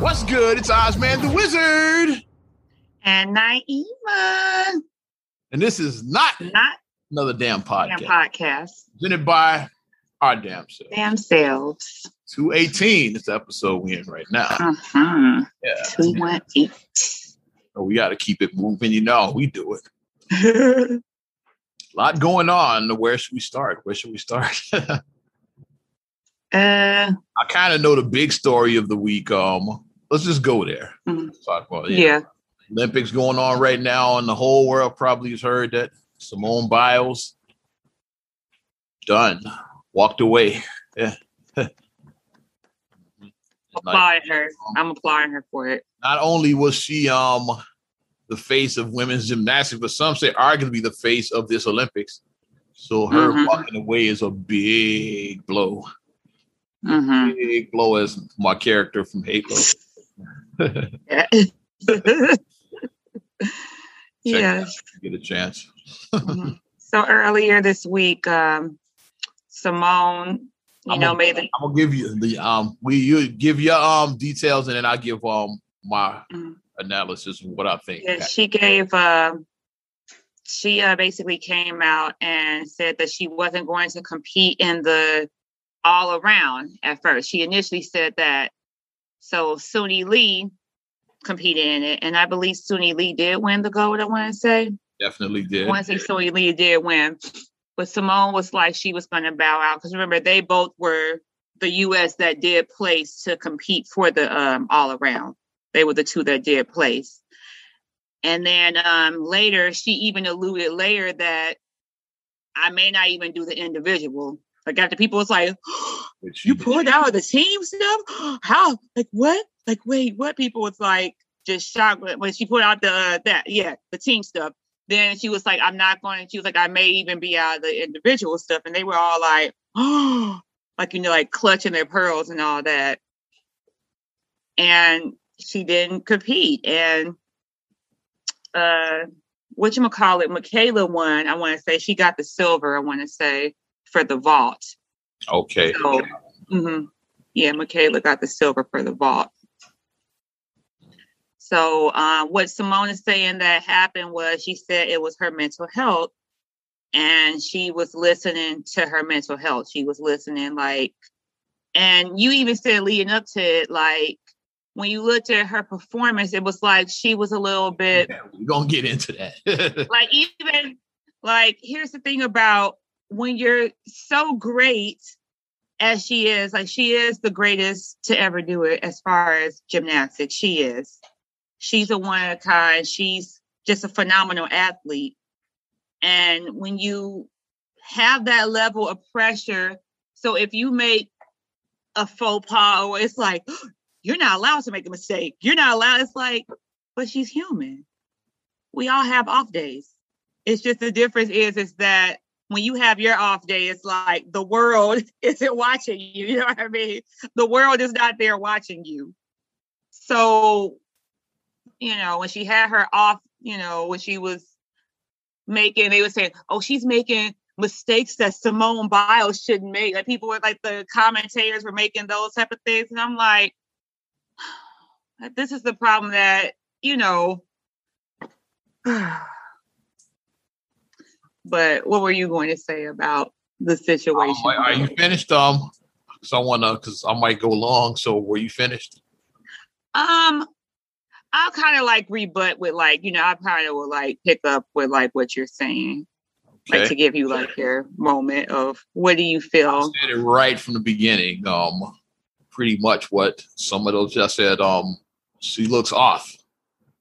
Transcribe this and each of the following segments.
What's good? It's Ozman the Wizard. And Naima. And this is not, not another damn podcast. Damn podcast. Presented by our damn selves. Damn selves. 218 is the episode we're in right now. Uh-huh. Yeah. 218. So we got to keep it moving. You know, we do it. A lot going on. Where should we start? Where should we start? uh, I kind of know the big story of the week. Um, let's just go there. Mhm. Talk about it. yeah. Olympics going on right now, and the whole world probably has heard that Simone Biles done, walked away. Yeah. Applauding her. I'm applying her for it. Not only was she um the face of women's gymnastics, but some say arguably the face of this Olympics. So her Mhm. walking away is a big blow. hmm Big blow as my character from Halo. Yes. Get a chance. Mhm. So earlier this week, um, Simone, you I'm know, a- made the I'm gonna give you the um we you give your um details and then I give um my Mhm. analysis of what I think. Yeah, she gave. Uh, she uh, basically came out and said that she wasn't going to compete in the all around at first. She initially said that. So Suni Lee competed in it, and I believe Suni Lee did win the gold. I want to say. Definitely I did. want to say Suni Lee did win, but Simone was like she was going to bow out because remember they both were the U.S. that did place to compete for the um, all around. They were the two that did place. And then um, later, she even alluded later that I may not even do the individual. Like after people was like, "You pulled out of the team stuff? How? Like what? Like wait, what?" People was like just shocked when- she put out the uh, that yeah the team stuff. Then she was like, "I'm not going." to She was like, "I may even be out of the individual stuff," and they were all like, "Oh." Like you know, like clutching their pearls and all that. And she didn't compete. And uh what you call it, MyKayla won. I want to say she got the silver. I want to say for the vault. Okay. So, mhm. yeah, MyKayla got the silver for the vault. So, uh, what Simone is saying that happened was she said it was her mental health, and she was listening to her mental health. She was listening, like, and you even said leading up to it, like, when you looked at her performance, it was like she was a little bit Yeah, we're gonna get into that. like even like here's the thing about when you're so great as she is like she is the greatest to ever do it as far as gymnastics she is she's a one of a kind she's just a phenomenal athlete and when you have that level of pressure so if you make a faux pas or it's like you're not allowed to make a mistake you're not allowed it's like but she's human we all have off days it's just the difference is is that when you have your off day, it's like the world isn't watching you. You know what I mean? The world is not there watching you. So, you know, when she had her off, you know, when she was making, they were saying, oh, she's making mistakes that Simone Biles shouldn't make. Like people were like the commentators were making those type of things. And I'm like, this is the problem that, you know, but what were you going to say about the situation? Um, are you finished? Um, so I wanna, cause I might go long. So were you finished? Um, I'll kind of like rebut with like, you know, I kind of will like pick up with like what you're saying, like to give you like your moment of what do you I feel? said it right from the beginning. Um, pretty much what some of those just said. Um, she looks off.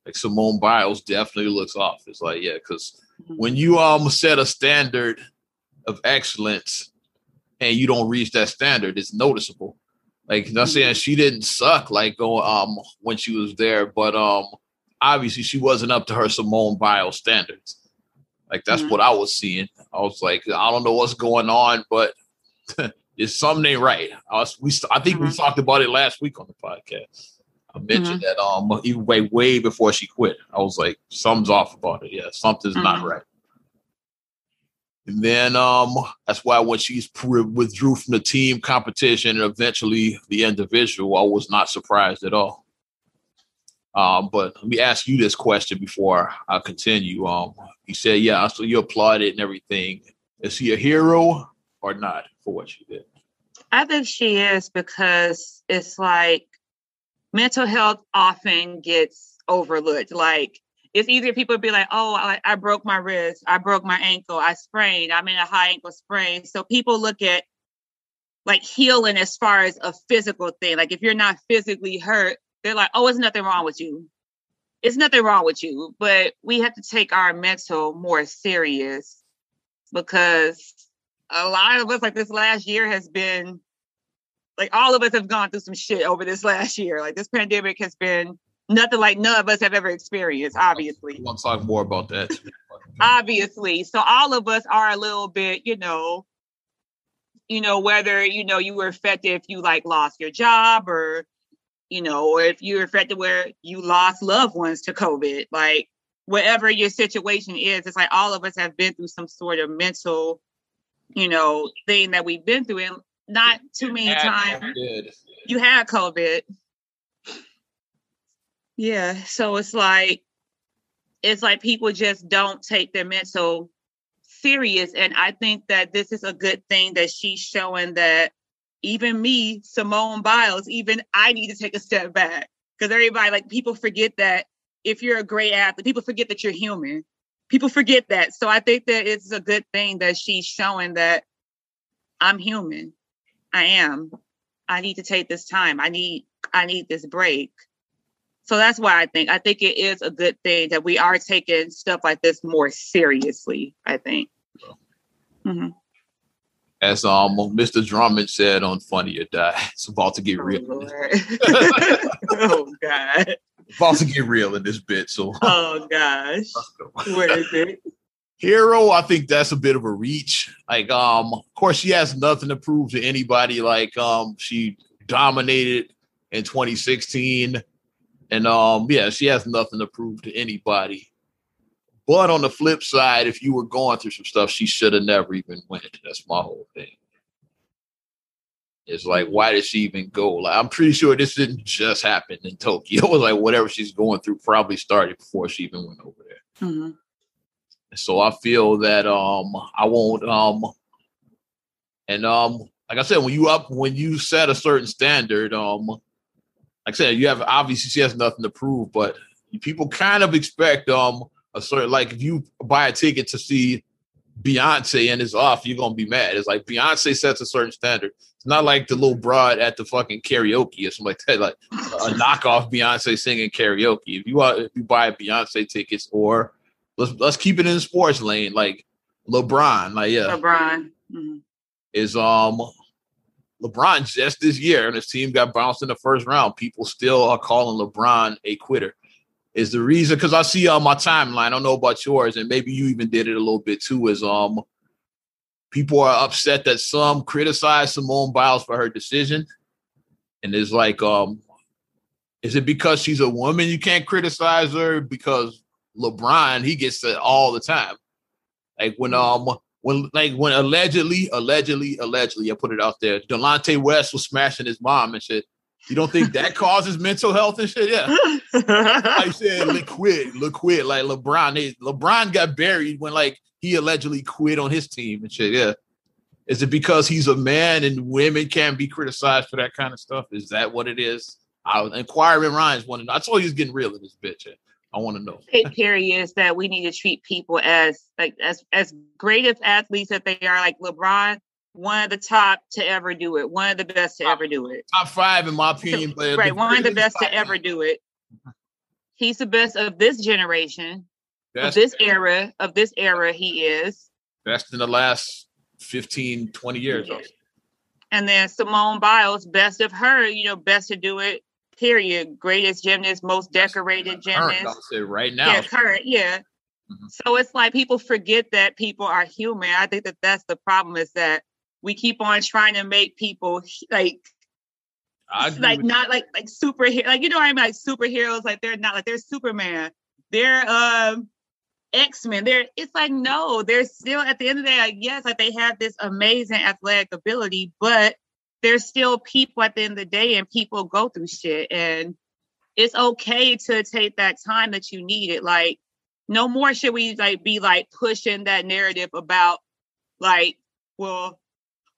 Like Simone Biles definitely looks off. It's like yeah, because when you um set a standard of excellence and you don't reach that standard, it's noticeable. Like not saying she didn't suck like go um when she was there, but um obviously she wasn't up to her Simone Biles standards. Like that's Mhm. what I was seeing. I was like, I don't know what's going on, but it's something ain't right. I was, we I think we Mhm. talked about it last week on the podcast. I mentioned that um even way way before she quit. I was like, something's off about it. Yeah, something's not Mhm. right. And then um that's why when she's pr- withdrew from the team competition and eventually the individual, I was not surprised at all. Um, but let me ask you this question before I continue. Um, you said, yeah, so you applauded and everything. Is he a hero or not for what she did? I think she is because it's like mental health often gets overlooked. Like it's easier people be like, oh, I, I broke my wrist, I broke my ankle, I sprained, I'm in a high ankle sprain. So people look at like healing as far as a physical thing. Like if you're not physically hurt, they're like, oh, it's nothing wrong with you. It's nothing wrong with you. But we have to take our mental more serious because a lot of us, like this last year, has been like all of us have gone through some shit over this last year. Like this pandemic has been nothing like none of us have ever experienced, obviously. We want to talk more about that. obviously. So all of us are a little bit, you know, you know, whether, you know, you were affected if you like lost your job or, you know, or if you're affected where you lost loved ones to COVID, like whatever your situation is, it's like all of us have been through some sort of mental, you know, thing that we've been through. And not too many times. COVID. You had COVID. Yeah. So it's like, it's like people just don't take their mental serious. And I think that this is a good thing that she's showing that even me, Simone Biles, even I need to take a step back. Because everybody, like, people forget that if you're a great athlete, people forget that you're human. People forget that. So I think that it's a good thing that she's showing that I'm human. I am. I need to take this time. I need I need this break. So that's why I think I think it is a good thing that we are taking stuff like this more seriously. I think. Mm-hmm. As um Mr. Drummond said on Funny or Die, it's about to get oh, real. oh God. About to get real in this bit. So Oh gosh. Where is it? Hero, I think that's a bit of a reach. Like, um, of course, she has nothing to prove to anybody. Like, um, she dominated in 2016 and um, yeah, she has nothing to prove to anybody. But on the flip side, if you were going through some stuff, she should have never even went. That's my whole thing. It's like, why did she even go? Like, I'm pretty sure this didn't just happen in Tokyo. It was like whatever she's going through probably started before she even went over there. Mm-hmm. So I feel that um I won't um and um like I said, when you up when you set a certain standard, um like I said, you have obviously she has nothing to prove, but people kind of expect um a certain like if you buy a ticket to see Beyonce and it's off, you're gonna be mad. It's like Beyonce sets a certain standard. It's not like the little broad at the fucking karaoke or something like that, like a knockoff Beyonce singing karaoke. If you are if you buy Beyonce tickets or let's let's keep it in the sports lane, like LeBron, like yeah. LeBron mm-hmm. is um LeBron just this year and his team got bounced in the first round. People still are calling LeBron a quitter. Is the reason because I see on my timeline, I don't know about yours, and maybe you even did it a little bit too, is um people are upset that some criticize Simone Biles for her decision. And it's like, um, is it because she's a woman you can't criticize her? Because LeBron, he gets it all the time. Like when um when like when allegedly, allegedly, allegedly, I put it out there, Delonte West was smashing his mom and shit. You don't think that causes mental health and shit? Yeah. I said liquid, liquid. Like LeBron, they, LeBron got buried when like he allegedly quit on his team and shit. Yeah. Is it because he's a man and women can't be criticized for that kind of stuff? Is that what it is? I was inquiring Ryan's one. I told you he's getting real in this bitch. Yeah. I want to know. Take is that we need to treat people as like as as great as athletes that they are, like LeBron, one of the top to ever do it, one of the best to top, ever do it. Top five in my opinion, but right, one of the best to ever do it. He's the best of this generation, of this era, of this era. He is best in the last 15, 20 years. And then Simone Biles, best of her, you know, best to do it period. Greatest gymnast, most decorated gymnast. Current, right now. Yeah, current. Yeah. Mm-hmm. So it's like people forget that people are human. I think that that's the problem is that we keep on trying to make people like like not like like superhero like you know what I mean like superheroes like they're not like they're Superman. They're um X-Men. They're it's like no, they're still at the end of the day, like yes, like they have this amazing athletic ability, but there's still people at the end of the day and people go through shit and it's okay to take that time that you need it. Like, no more should we like be like pushing that narrative about like, well,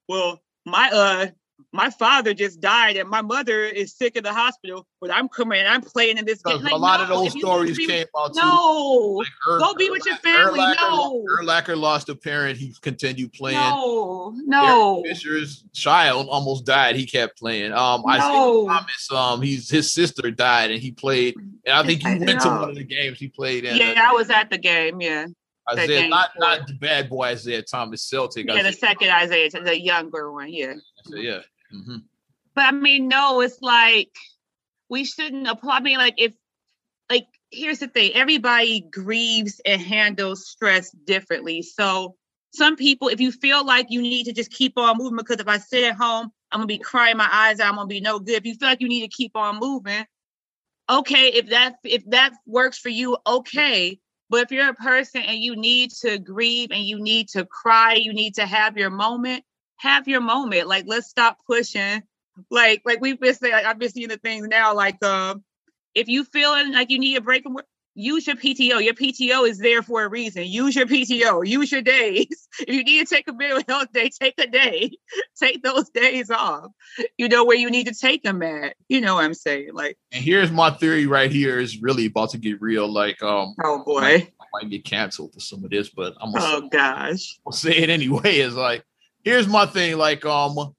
well, my uh my father just died and my mother is sick in the hospital, but I'm coming and I'm playing in this game. Like, a lot no, of those stories came out too. No, like Ur- go be with your family. Urlacher, no, Urlacher lost a parent. He continued playing. No, no. Derek Fisher's child almost died. He kept playing. Um, no. I think Thomas. Um, he's his sister died and he played. And I think he went to one of the games he played in. Yeah, I was at the game. Yeah. Isaiah, not not the bad boy Isaiah Thomas Celtic. Yeah, Isaiah. the second Isaiah, the younger one. Yeah. yeah. Mm-hmm. But I mean, no, it's like we shouldn't apply. I mean, like if like here's the thing: everybody grieves and handles stress differently. So some people, if you feel like you need to just keep on moving, because if I sit at home, I'm gonna be crying my eyes out. I'm gonna be no good. If you feel like you need to keep on moving, okay. If that if that works for you, okay. But if you're a person and you need to grieve and you need to cry, you need to have your moment, have your moment. Like, let's stop pushing. Like, like we've been saying, like, I've been seeing the things now. Like, um, if you feeling like you need a break from work, use your PTO. Your PTO is there for a reason. Use your PTO. Use your days. If you need to take a mental health day, take a day. take those days off. You know where you need to take them at. You know what I'm saying? Like, and here's my theory right here is really about to get real. Like, um, oh boy, I might, I might get canceled for some of this, but I'm gonna oh say, gosh, I'll say it anyway. Is like, here's my thing. Like, um,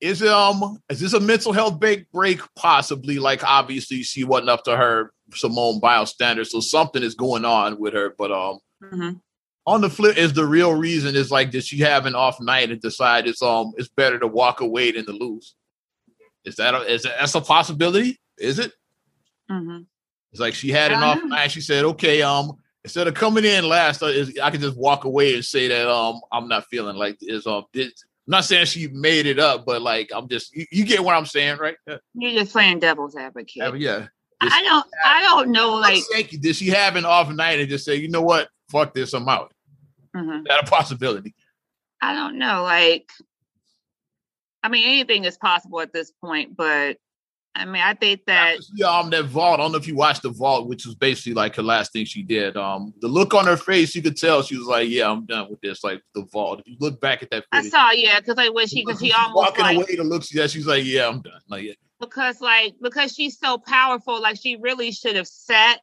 is it um is this a mental health break break possibly like obviously she wasn't up to her simone biles standards so something is going on with her but um mm-hmm. on the flip is the real reason is like did she have an off night and decide it's um it's better to walk away than to lose is that a, is that, that's a possibility is it mm-hmm. it's like she had an off know. night she said okay um instead of coming in last uh, i can just walk away and say that um i'm not feeling like this um this, I'm not saying she made it up, but like I'm just you, you get what I'm saying, right? You're just playing devil's advocate. Yeah. yeah. I don't I don't know like did she have an off night and just say, you know what, fuck this, I'm out. Mm-hmm. That a possibility. I don't know. Like I mean anything is possible at this point, but I mean, I think that yeah, um, that vault. I don't know if you watched the vault, which was basically like her last thing she did. Um, the look on her face, you could tell she was like, "Yeah, I'm done with this." Like the vault. If you look back at that, footage, I saw, yeah, because I wish she, because she almost walking like, away to look, yeah, she's like, "Yeah, I'm done." Like, yeah. Because like because she's so powerful, like she really should have sat.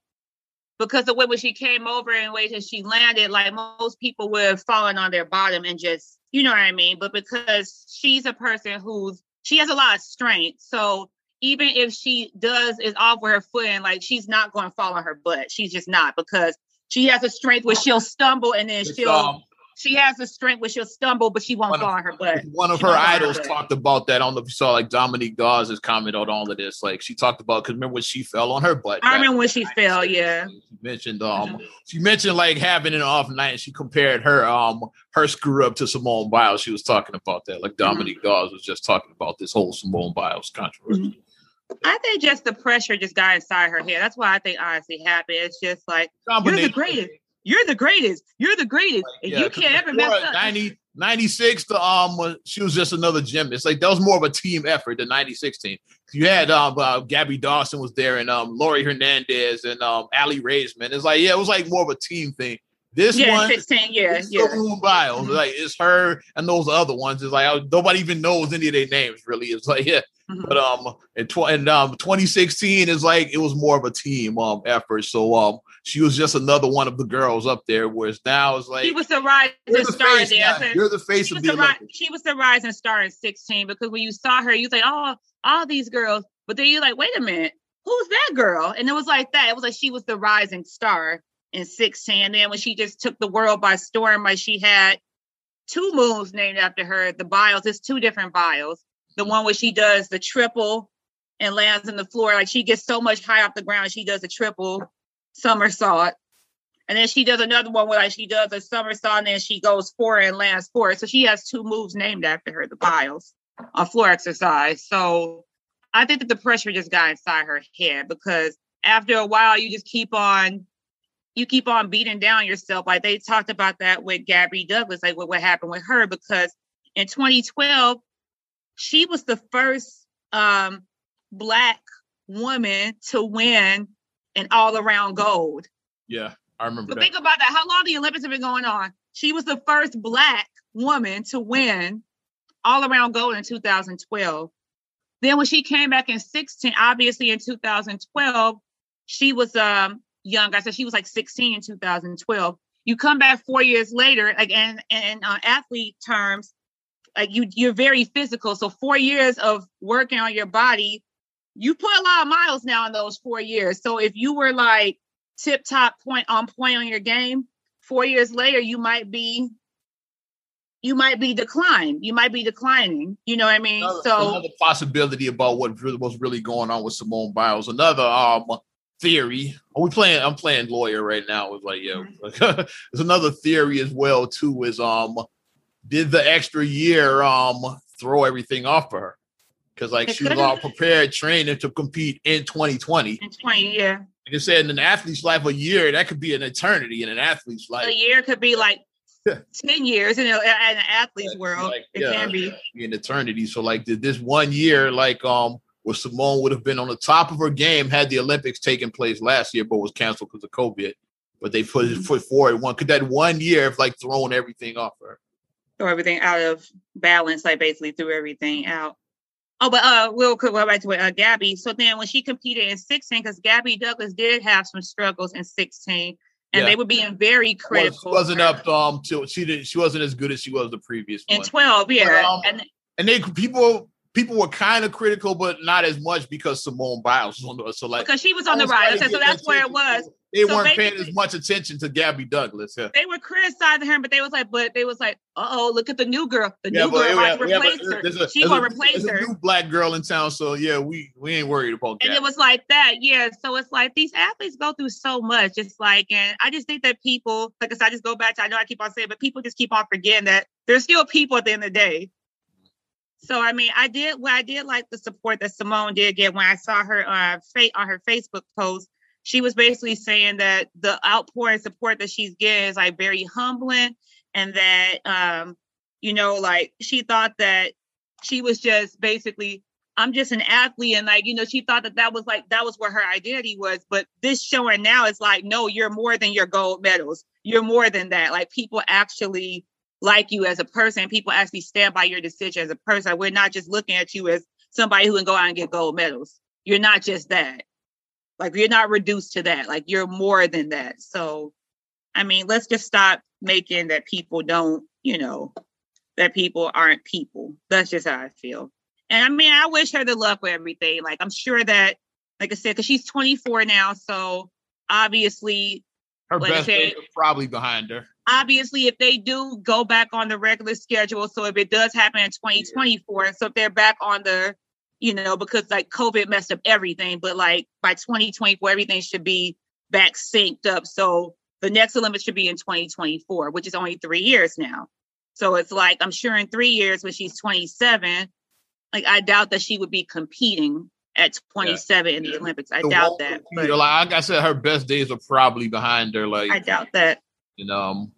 Because the way when she came over and the way that she landed, like most people would have fallen on their bottom and just, you know what I mean. But because she's a person who's she has a lot of strength, so even if she does is off with her foot and like she's not going to fall on her butt. She's just not because she has a strength where she'll stumble and then she'll um, she has a strength where she'll stumble, but she won't fall of, on her butt. One of she her idols her talked about that. I don't know if you saw like Dominique Dawes' comment on all of this. Like she talked about because remember when she fell on her butt. I remember when she fell, yeah. She mentioned um mm-hmm. she mentioned like having an off night and she compared her um her screw up to Simone Biles. She was talking about that. Like mm-hmm. Dominique mm-hmm. Dawes was just talking about this whole Simone Biles controversy. Mm-hmm. I think just the pressure just got inside her head. That's why I think honestly happened. It's just like you're the greatest. You're the greatest. You're the greatest. And yeah, you can't ever mess up. 90, 96 to um she was just another gym. It's like that was more of a team effort than 96 team. You had um uh, Gabby Dawson was there and um Laurie Hernandez and um Aly Raisman. It's like, yeah, it was like more of a team thing. This yeah, one, 16, yeah, yeah. Biles. Mm-hmm. Like it's her and those other ones. It's like nobody even knows any of their names really. It's like, yeah, Mm-hmm. But um, and, tw- in um 2016 is like it was more of a team um effort. So um, she was just another one of the girls up there. Whereas now it's like she was the rising the star face, there. You're the face of the. Ri- she was the rising star in 16 because when you saw her, you like, oh, all these girls. But then you're like, wait a minute, who's that girl? And it was like that. It was like she was the rising star in 16. And then when she just took the world by storm, like she had two moves named after her, the Biles. It's two different Biles the one where she does the triple and lands on the floor. Like she gets so much high off the ground, she does a triple somersault. And then she does another one where like she does a somersault and then she goes forward and lands forward. So she has two moves named after her, the Biles, on floor exercise. So I think that the pressure just got inside her head because after a while you just keep on you keep on beating down yourself. Like they talked about that with Gabby Douglas, like what, what happened with her, because in 2012, she was the first um, black woman to win an all around gold. Yeah, I remember so that. Think about that. How long the Olympics have been going on? She was the first black woman to win all around gold in 2012. Then when she came back in 16, obviously in 2012, she was um young. I said she was like 16 in 2012. You come back four years later, like and in uh, athlete terms, like you you're very physical. So four years of working on your body, you put a lot of miles now in those four years. So if you were like tip top point on point on your game, four years later you might be you might be declined. You might be declining. You know what I mean? Another, so another possibility about what was really going on with Simone Biles. Another um theory. Are we playing? I'm playing lawyer right now. It's like yeah. Mm-hmm. There's another theory as well too. Is um did the extra year um throw everything off for her? Because like it she was all prepared, training to compete in 2020. In 20, yeah. Like I said, in an athlete's life, a year that could be an eternity in an athlete's life. A year could be like 10 years in, a, in an athlete's world. Like, it yeah, can be. an eternity. So like did this one year, like um where Simone would have been on the top of her game had the Olympics taken place last year, but was canceled because of COVID. But they put mm-hmm. foot forward one. Could that one year have like thrown everything off her? Throw everything out of balance, like basically threw everything out. Oh, but uh, we'll go back to uh, Gabby. So then, when she competed in 16, because Gabby Douglas did have some struggles in 16, and yeah. they were being very critical. Was, wasn't up um to she did she wasn't as good as she was the previous in one. 12, yeah. But, um, and and they people people were kind of critical, but not as much because Simone Biles was on the so like because she was on the rise. Okay, so that's where it was. They so weren't paying as much attention to Gabby Douglas. Yeah. They were criticizing her, but they was like, but they was like, oh, look at the new girl. The yeah, new girl might replace her. A, she gonna replace her. new black girl in town, so yeah, we we ain't worried about that. And it was like that, yeah. So it's like these athletes go through so much. It's like, and I just think that people, like I said, I just go back to I know I keep on saying, but people just keep on forgetting that there's still people at the end of the day. So I mean, I did well, I did like the support that Simone did get when I saw her uh, on her Facebook post. She was basically saying that the outpouring support that she's getting is like very humbling and that um you know like she thought that she was just basically i'm just an athlete and like you know she thought that that was like that was where her identity was. But this showing now is like no you're more than your gold medals. You're more than that. Like people actually like you as a person people actually stand by your decision as a person we're not just looking at you as somebody who can go out and get gold medals you're not just that like you're not reduced to that. Like you're more than that. So, I mean, let's just stop making that people don't, you know, that people aren't people. That's just how I feel. And I mean, I wish her the luck with everything. Like I'm sure that, like I said, because she's 24 now, so obviously her best days are probably behind her. Obviously, if they do go back on the regular schedule, so if it does happen in 2024, so if they're back on the you know, because like COVID messed up everything. But like by 2024, everything should be back synced up. So the next Olympics should be in 2024, which is only three years now. So it's like I'm sure in three years when she's 27, like I doubt that she would be competing at 27 yeah. in the Olympics. I the doubt that. But, like I said, her best days are probably behind her. Like I doubt that. You um, know,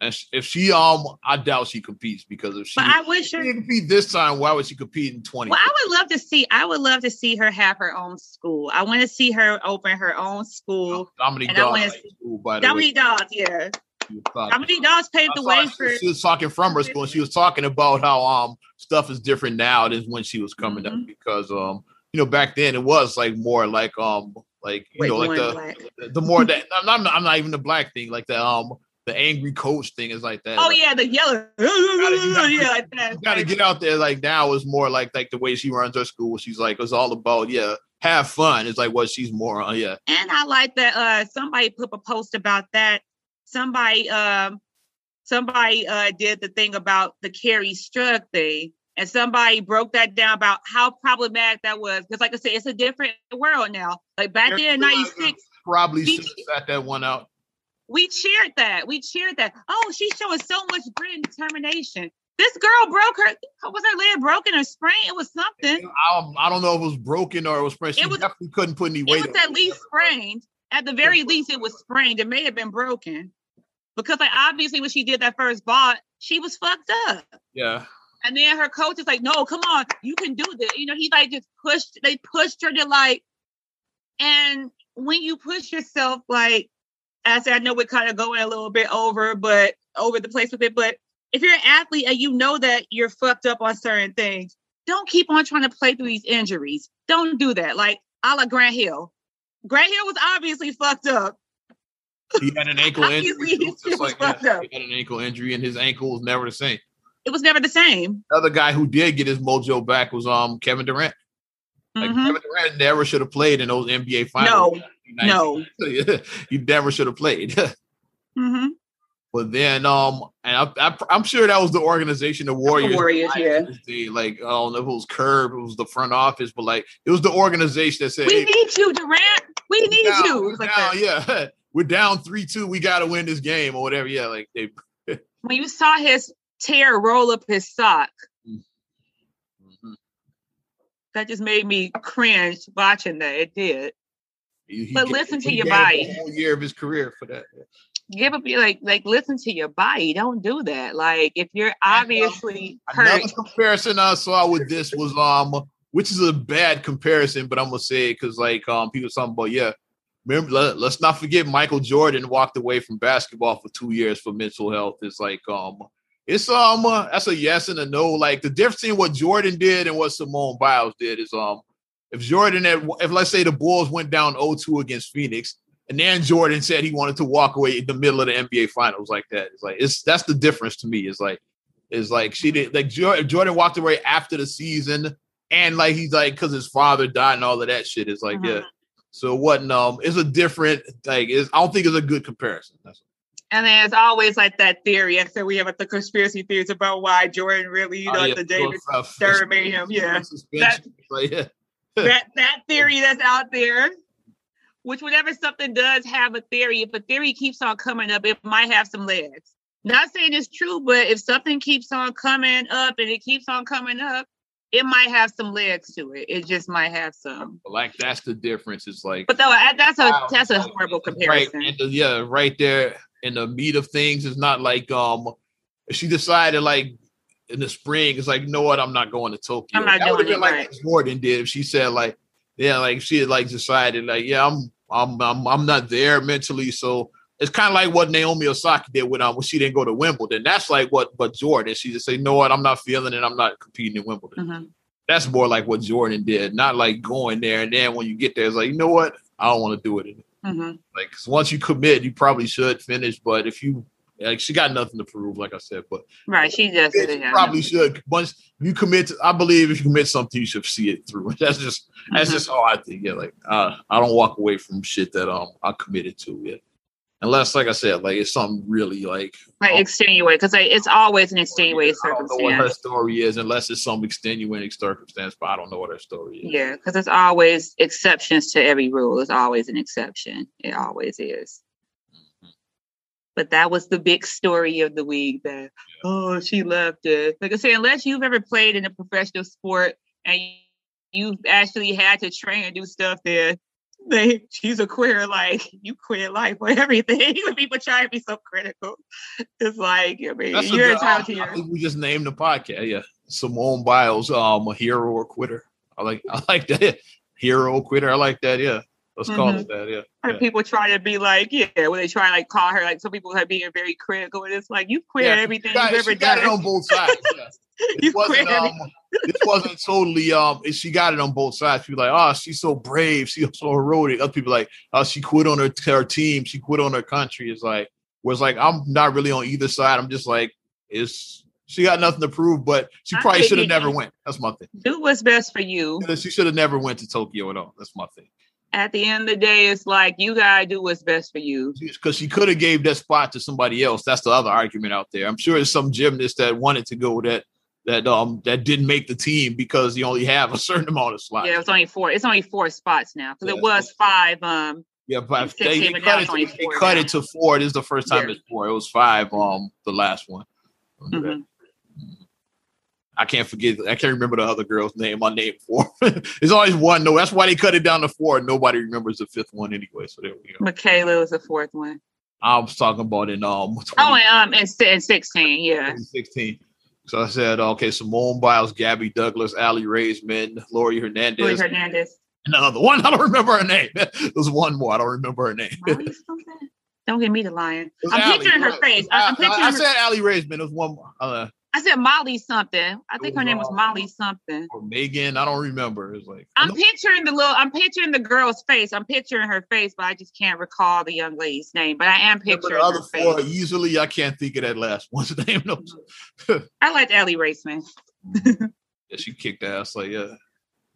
and if she um, I doubt she competes because if she, but I wish her compete this time, why would she compete in twenty? Well, I would love to see. I would love to see her have her own school. I want to see her open her own school. Dominique Dawes school, by the Dominique Dawes, yeah. Dominique Dawes paved the way for. She was talking from her school, and she was talking about how um stuff is different now than when she was coming mm-hmm. up because um you know back then it was like more like um like you Wait, know like the, the, the more that I'm not I'm not even the black thing like the um the angry coach thing is like that. Oh like, yeah, the yellow. yeah, like that. You gotta get out there. Like now is more like like the way she runs her school. She's like it's all about yeah, have fun. It's like what she's more on. Yeah. And I like that. Uh, somebody put a post about that. Somebody um, somebody uh did the thing about the Kerri Strug thing. And somebody broke that down about how problematic that was. Because, like I said, it's a different world now. Like back then in '96, probably should have sat that one out we cheered that. We cheered that. Oh, she's showing so much grit and determination. This girl broke her. Was her leg broken or sprained? It was something. I, I don't know if it was broken or it was sprained. She it was, definitely couldn't put any weight. It was at least sprained. At the very least, it was sprained. It may have been broken because, like, obviously, when she did that first bot, she was fucked up. Yeah. And then her coach is like, "No, come on, you can do this." You know, he like just pushed. They pushed her to like And when you push yourself, like I said, I know we're kind of going a little bit over, but over the place with it. But if you're an athlete and you know that you're fucked up on certain things, don't keep on trying to play through these injuries. Don't do that. Like a la Grant Hill. Grant Hill was obviously fucked up. He had an ankle injury. Just like that. He had an ankle injury, and his ankle was never the same. It was never the same. Another guy who did get his mojo back was um Kevin Durant. Like mm-hmm. Kevin Durant never should have played in those NBA finals. No, no, you never should have played. mm-hmm. But then, um, and I, am sure that was the organization, the Warriors. The Warriors, yeah. The, like, I don't know if it was Curb, it was the front office, but like, it was the organization that said, "We hey, need you, Durant. We need down, you." Like down, yeah, we're down three two. We got to win this game or whatever. Yeah, like they. when you saw his tear roll up his sock, mm-hmm. that just made me cringe watching that. It did. He, he but listen to your body. whole year of his career for that give up your like like listen to your body. Don't do that. Like if you're obviously hurt. Another comparison I saw with this was um, which is a bad comparison, but I'm gonna say it because like um, people talking about yeah. Remember, let, us not forget Michael Jordan walked away from basketball for two years for mental health. It's like um, it's um, uh, that's a yes and a no. Like the difference in what Jordan did and what Simone Biles did is um, if Jordan had, if let's say the Bulls went down 0-2 against Phoenix, and then Jordan said he wanted to walk away in the middle of the NBA finals like that. It's like it's that's the difference to me. It's like it's like she did like Jordan walked away after the season and like he's like because his father died and all of that shit. It's like mm-hmm. yeah. So what? Um, it's a different like. It's, I don't think it's a good comparison. That's and then it's always like that theory. Said we have like the conspiracy theories about why Jordan really, you oh, know, oh, yeah, the David made him. Yeah. That, yeah. That that theory that's out there which whenever something does have a theory, if a theory keeps on coming up, it might have some legs. Not saying it's true, but if something keeps on coming up and it keeps on coming up, it might have some legs to it. It just might have some. Like that's the difference. It's like, but though that's a that's a horrible comparison. Right, the, yeah, right there in the meat of things is not like um. She decided like in the spring, it's like, you know what? I'm not going to Tokyo. I'm not that doing it. Like right. Jordan did if she said like, yeah, like she had like decided like, yeah, I'm I'm I'm, I'm not there mentally, so it's kind of like what Naomi Osaka did when um when she didn't go to Wimbledon. That's like what but Jordan. She just say, "No, what? I'm not feeling it. I'm not competing in Wimbledon." Mm-hmm. That's more like what Jordan did, not like going there and then when you get there, it's like, you know what? I don't want to do it. Mm-hmm. Like, once you commit, you probably should finish. But if you like, she got nothing to prove, like I said. But right, she just she probably should. Once you commit, to, I believe if you commit something, you should see it through. That's just that's mm-hmm. just how I think. Yeah, like uh, I don't walk away from shit that um I committed to. Yeah, unless, like I said, like it's something really like like um, extenuating because like, it's always an extenuating circumstance. I don't know what her story is unless it's some extenuating circumstance, but I don't know what her story is. Yeah, because there's always exceptions to every rule. There's always an exception. It always is. But that was the big story of the week that, oh, she left it. Like I say, unless you've ever played in a professional sport and you've actually had to train and do stuff there, they she's a queer, like you queer life for everything. when people try to be so critical, it's like I mean That's you're entitled to your. we just named the podcast. Yeah, Simone Biles, um, a hero or quitter. I like I like that hero quitter. I like that. Yeah. Let's mm-hmm. call it that. Yeah. And yeah. people try to be like, yeah, when they try to like call her, like some people have being very critical, and it's like you quit yeah, everything got, you've ever done. it on both sides. Yeah. wasn't, um, this wasn't totally um. She got it on both sides. People like, oh, she's so brave. She's so heroic. Other people like, oh, she quit on her her team. She quit on her country. It's like, whereas like I'm not really on either side. I'm just like, it's she got nothing to prove, but she probably should have never went. That's my thing. Do what's best for you. She should have never went to Tokyo at all. That's my thing at the end of the day, it's like you gotta do what's best for you. Because she could have gave that spot to somebody else. That's the other argument out there. I'm sure there's some gymnast that wanted to go that that um that didn't make the team because you only have a certain amount of slots. Yeah, it's only four. It's only four spots now because yeah, it was five. Um, yeah, but they, they, cut, it to, they cut it to four. This is the first time yeah. it's four. It was five. Um, the last one. Mm-hmm. I can't forget. I can't remember the other girl's name. My name for it's always one. No, that's why they cut it down to four. Nobody remembers the fifth one anyway. So there we go. MyKayla was the fourth one. I was talking about in um. 20, oh, um, in, in sixteen, yeah. Sixteen. So I said, okay, Simone Biles, Gabby Douglas, Aly Raisman, Laurie Hernandez, Laurie Hernandez, And the one, I don't remember her name. There's one more. I don't remember her name. Don't get me the lion. I'm Allie, picturing her face. I, am picturing I, I said Aly Raisman. There's one more. Uh, I said Molly something. I think her name was uh, Molly something. or Megan. I don't remember. It's like I'm picturing the little. I'm picturing the girl's face. I'm picturing her face, but I just can't recall the young lady's name. But I am picturing the other her four face. easily. I can't think of that last one's name. No. I liked Aly Raisman. Yeah, she kicked ass. Like yeah.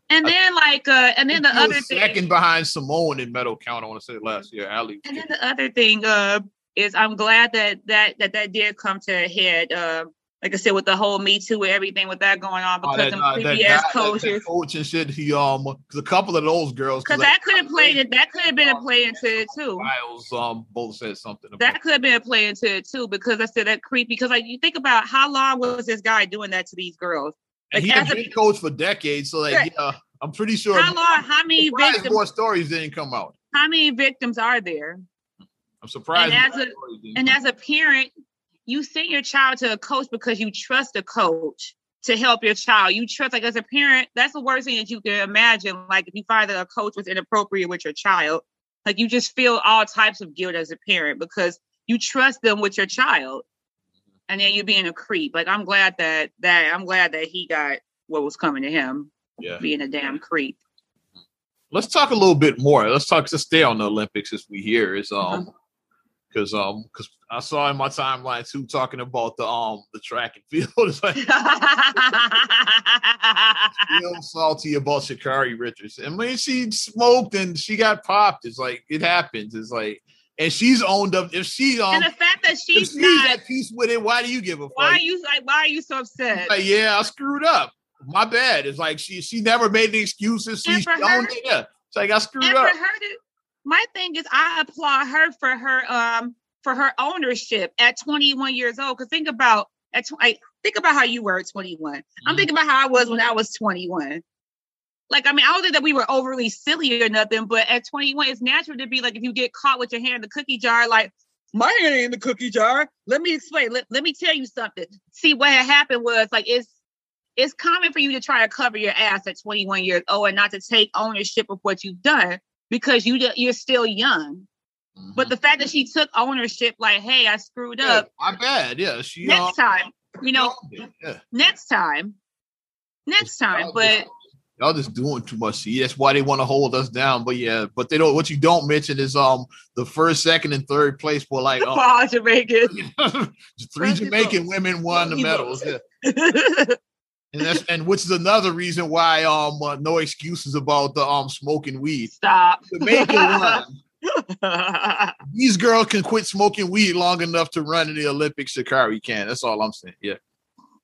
And I- then like, uh, and then the other second thing, behind Simone in medal count. I want to say last year. Allie. and then the other thing, uh, is I'm glad that that that that did come to a head. Uh, like I said, with the whole Me Too and everything with that going on, Oh, because that, them uh, that creepy ass that- that coaches. coach and shit. He um, because a couple of those girls, Because that could have played it. That could have been a play into it too. Miles um both said something. About That could have been a play into it too, because I said that creepy. Because like you think about how long was this guy doing that to these girls? and like, he as had a- been coached for decades. So like, Right. yeah, I'm pretty sure. How long? How many victims? more stories didn't come out. How many victims are there? I'm surprised. And as a- And as a parent, you send your child to a coach because you trust a coach to help your child. You trust, like as a parent, that's the worst thing that you can imagine. Like if you find that a coach was inappropriate with your child, like you just feel all types of guilt as a parent because you trust them with your child. And then you being a creep. Like I'm glad that that I'm glad that he got what was coming to him Yeah. being a damn creep. Let's talk a little bit more. Let's talk. Let's stay on the Olympics as we here. Is Uh-huh. Because um, because I saw in my timeline too talking about the um the track and field. It's like real salty about Sha'Carri Richards. I mean, she smoked and she got popped. It's like it happens. It's like, and she's owned up. If she um, and the fact that she's she's not, at peace with it, why do you give a fuck? why are you like, why are you so upset? Like, yeah, I screwed up. My bad. It's like she she never made any excuses. She, And she for owned it. Yeah, it's like I screwed and for up. her to, my thing is, I applaud her for her um for her ownership at 21 years old. Because think about at tw- I, think about how you were at 21. I'm Mhm. thinking about how I was when I was 21. Like, I mean, I don't think that we were overly silly or nothing, but at 21, it's natural to be like, if you get caught with your hand in the cookie jar, like, my hand ain't in the cookie jar. Let me explain. Let, let me tell you something. See, what had happened was like, it's, it's common for you to try to cover your ass at 21 years old and not to take ownership of what you've done because you you're still young. But Mhm. the fact that she took ownership, like, hey, I screwed Yeah, up. my bad. Yeah, she Next time, you know. Yeah. next time, next time. Y'all But just- y'all just doing too much. See, that's why they want to hold us down. But yeah, but they don't. What you don't mention is um the first, second, and third place were like Paul Jamaican. three Jamaican women won the medals. Yeah. And that's and which is another reason why um uh, no excuses about the um smoking weed. Stop. Jamaica won. These girls can quit smoking weed long enough to run in the Olympics. Sha'Carri can. That's all I'm saying. Yeah.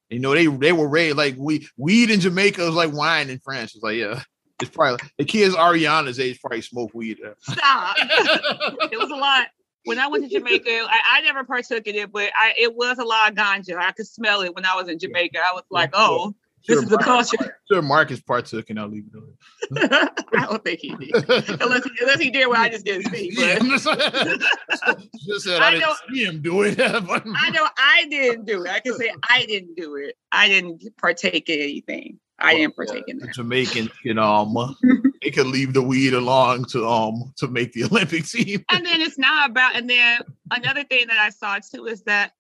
You know, they they were raised like we weed in Jamaica is like wine in France. It's like, yeah. It's probably the kids Ariana's age probably smoke weed. Stop. it was a lot. When I went to Jamaica, I, I never partook in it, but I, it was a lot of ganja. I could smell it when I was in Jamaica. I was like, oh, this is the culture. Sure, Marcus partook and I'll leave it alone. I don't think he did. Unless he, unless he did what I just didn't see. Yeah, But just said I, I didn't see him do it. I know I didn't do it. I can say I didn't do it. I didn't partake in anything. I didn't partake in that. Jamaicans can um they could leave the weed along to um to make the Olympic team. And then it's not about. And then another thing that I saw too is that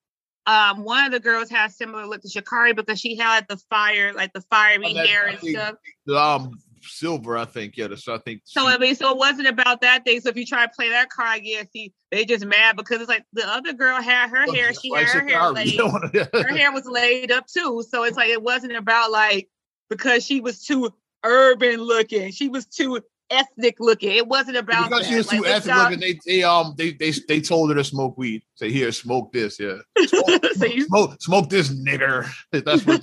um one of the girls has similar look to Sha'Carri because she had the fire, like the fiery Oh, hair and think- stuff. Um silver, I think. Yeah, so I think So she- I mean, so it wasn't about that thing. So if you try to play that card, yeah, see, they just mad because it's like the other girl had her hair, she like had her hair laid, her hair was laid up too. So it's like it wasn't about like because she was too urban looking, she was too ethnic looking. It wasn't about because that. she was too ethnic looking, they, they um they, they they told her to smoke weed. Say here, smoke this, yeah. Smoke, so you, smoke, smoke this nigger. That's what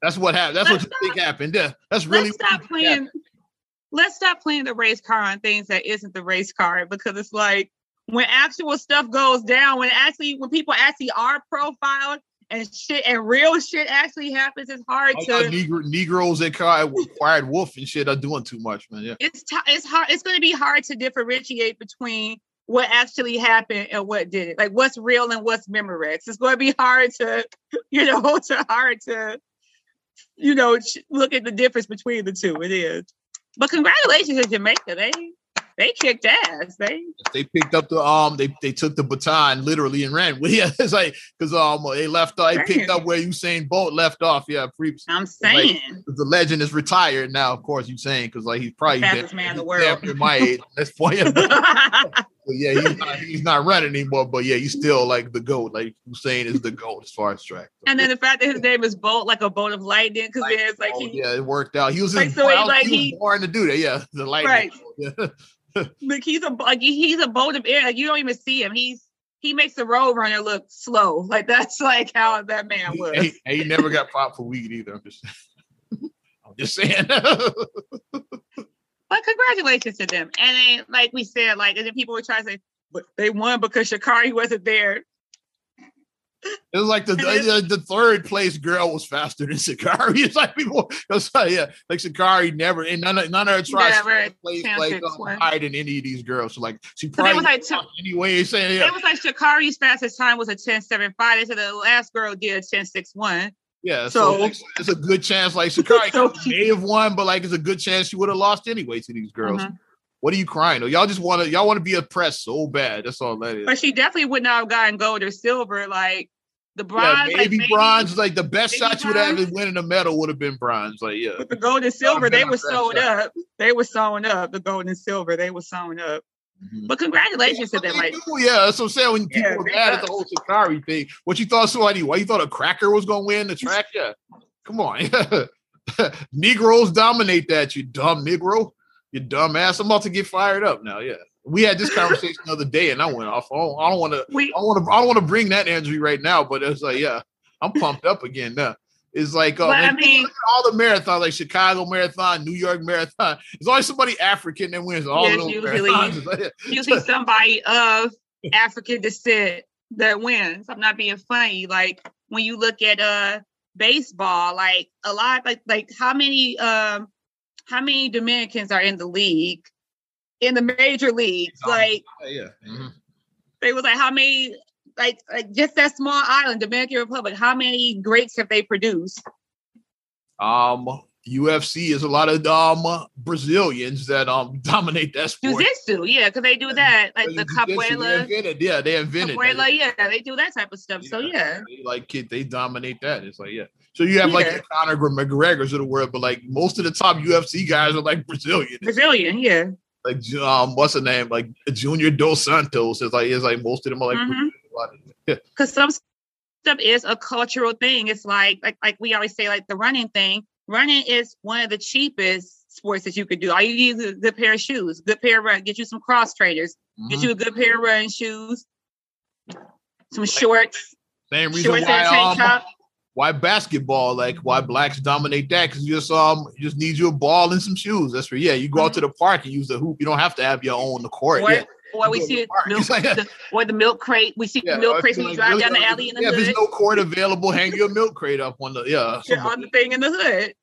that's what happened. That's what you think happened. Yeah, that's really let's stop what you think playing. Let's stop playing the race car on things that isn't the race car because it's like when actual stuff goes down, when actually when people actually are profiled and shit and real shit actually happens, it's hard to. Negro, Negroes that car- acquired wolf and shit are doing too much, man. Yeah. It's t- it's hard. It's going to be hard to differentiate between what actually happened and what did it. Like what's real and what's Memorex. It's going to be hard to, you know, to hard to, you know, look at the difference between the two. It is. But congratulations to Jamaica. They they kicked ass. They they picked up the um they they took the baton literally and ran. Yeah, it's like because um they left uh, they picked up where Usain Bolt left off. Yeah, pre- I'm saying like, the legend is retired now. Of course, Usain because like he's probably fastest man in the world. after my age. That's point. yeah, he's not, he's not running anymore, but yeah, he's still like the goat. Like Usain is the goat as far as track. And then the fact that his name is Bolt, like a bolt of lightning, because like, it's like oh, he, yeah, it worked out. He was like, so he, like, he, he born to do that. Yeah, the lightning. Right. Yeah. Like he's a like he's a bolt of air. Like you don't even see him. He's he makes the road runner look slow. Like that's like how that man was. He, he, he never got popped for weed either. I'm just I'm just saying. but congratulations to them. And then like we said, like and then people were trying to say, but they won because Sha'Carri wasn't there. It was like the, the, the third place girl was faster than Sha'Carri. It's like people, it's like, yeah, like Sha'Carri never, and none of none of her tries to place like um, higher than any of these girls. So like she probably was like anyway. Saying yeah. it was like Sha'Carri's fastest time was a 10.75. They said the last girl did a 10.61. Yeah, so, so it's, it's, a good chance. Like Sha'Carri so may have won, but like it's a good chance she would have lost anyway to these girls. Mm-hmm. What are you crying? Y'all just want to y'all want to be oppressed so bad. That's all that is. But she definitely would not have gotten gold or silver. Like the bronze, yeah, maybe like, bronze, like the best shot you would have winning a medal would have been bronze. Like yeah, but the gold and silver, they were sewn up. They were sewn up. The gold and silver, they were sewn up. Mm-hmm. But congratulations yeah, to them. Like, do, yeah, that's what I'm saying. When people yeah, were mad at the whole Sha'Carri thing, what you thought somebody, why you thought a cracker was gonna win the track? Yeah, come on. Negroes dominate that, you dumb Negro. You dumb ass. I'm about to get fired up now. Yeah we had this conversation the other day, and I went off. I don't, want to. I want to. I don't want to bring that energy right now. But it's like, yeah, I'm pumped up again now. It's like, uh, I mean, all the marathons, like Chicago Marathon, New York Marathon. There's always somebody African that wins all yes, those usually, marathons. usually somebody of African descent that wins. I'm not being funny. Like when you look at uh baseball, like a lot, like like how many um how many Dominicans are in the league? in the major leagues. Like, yeah. Mm-hmm. They was like, how many, like, like just that small island, Dominican Republic, how many greats have they produced? Um, UFC is a lot of um Brazilians that um dominate that sport. Jiu-jitsu, yeah, because they do that, like the capoeira. They invented, yeah, they invented. Capoeira, yeah, they do that type of stuff. Yeah, so yeah, they, like kid, they dominate that. It's like yeah. So you have like the Conor McGregor's of the world, but like most of the top UFC guys are like Brazilian. Brazilian, yeah like um what's the name like Junior Dos Santos is like is like most of them are like because mm-hmm. some stuff is a cultural thing. It's like like like we always say like the running thing. Running is one of the cheapest sports that you could do. All you need is a good pair of shoes, good pair of run, get you some cross trainers, mm-hmm. get you a good pair of running shoes, some shorts. Same reason shorts why um, why basketball? Like why blacks dominate that? Because you just um you just need you a ball and some shoes. That's for yeah. You go mm-hmm. out to the park and use the hoop. You don't have to have your own the court. Or, yeah. or we see milk, the, or the milk crate. We see yeah, milk crates when you drive down the alley in the yeah, hood. If there's no court available, hang your milk crate up on the yeah, on the thing in the hood.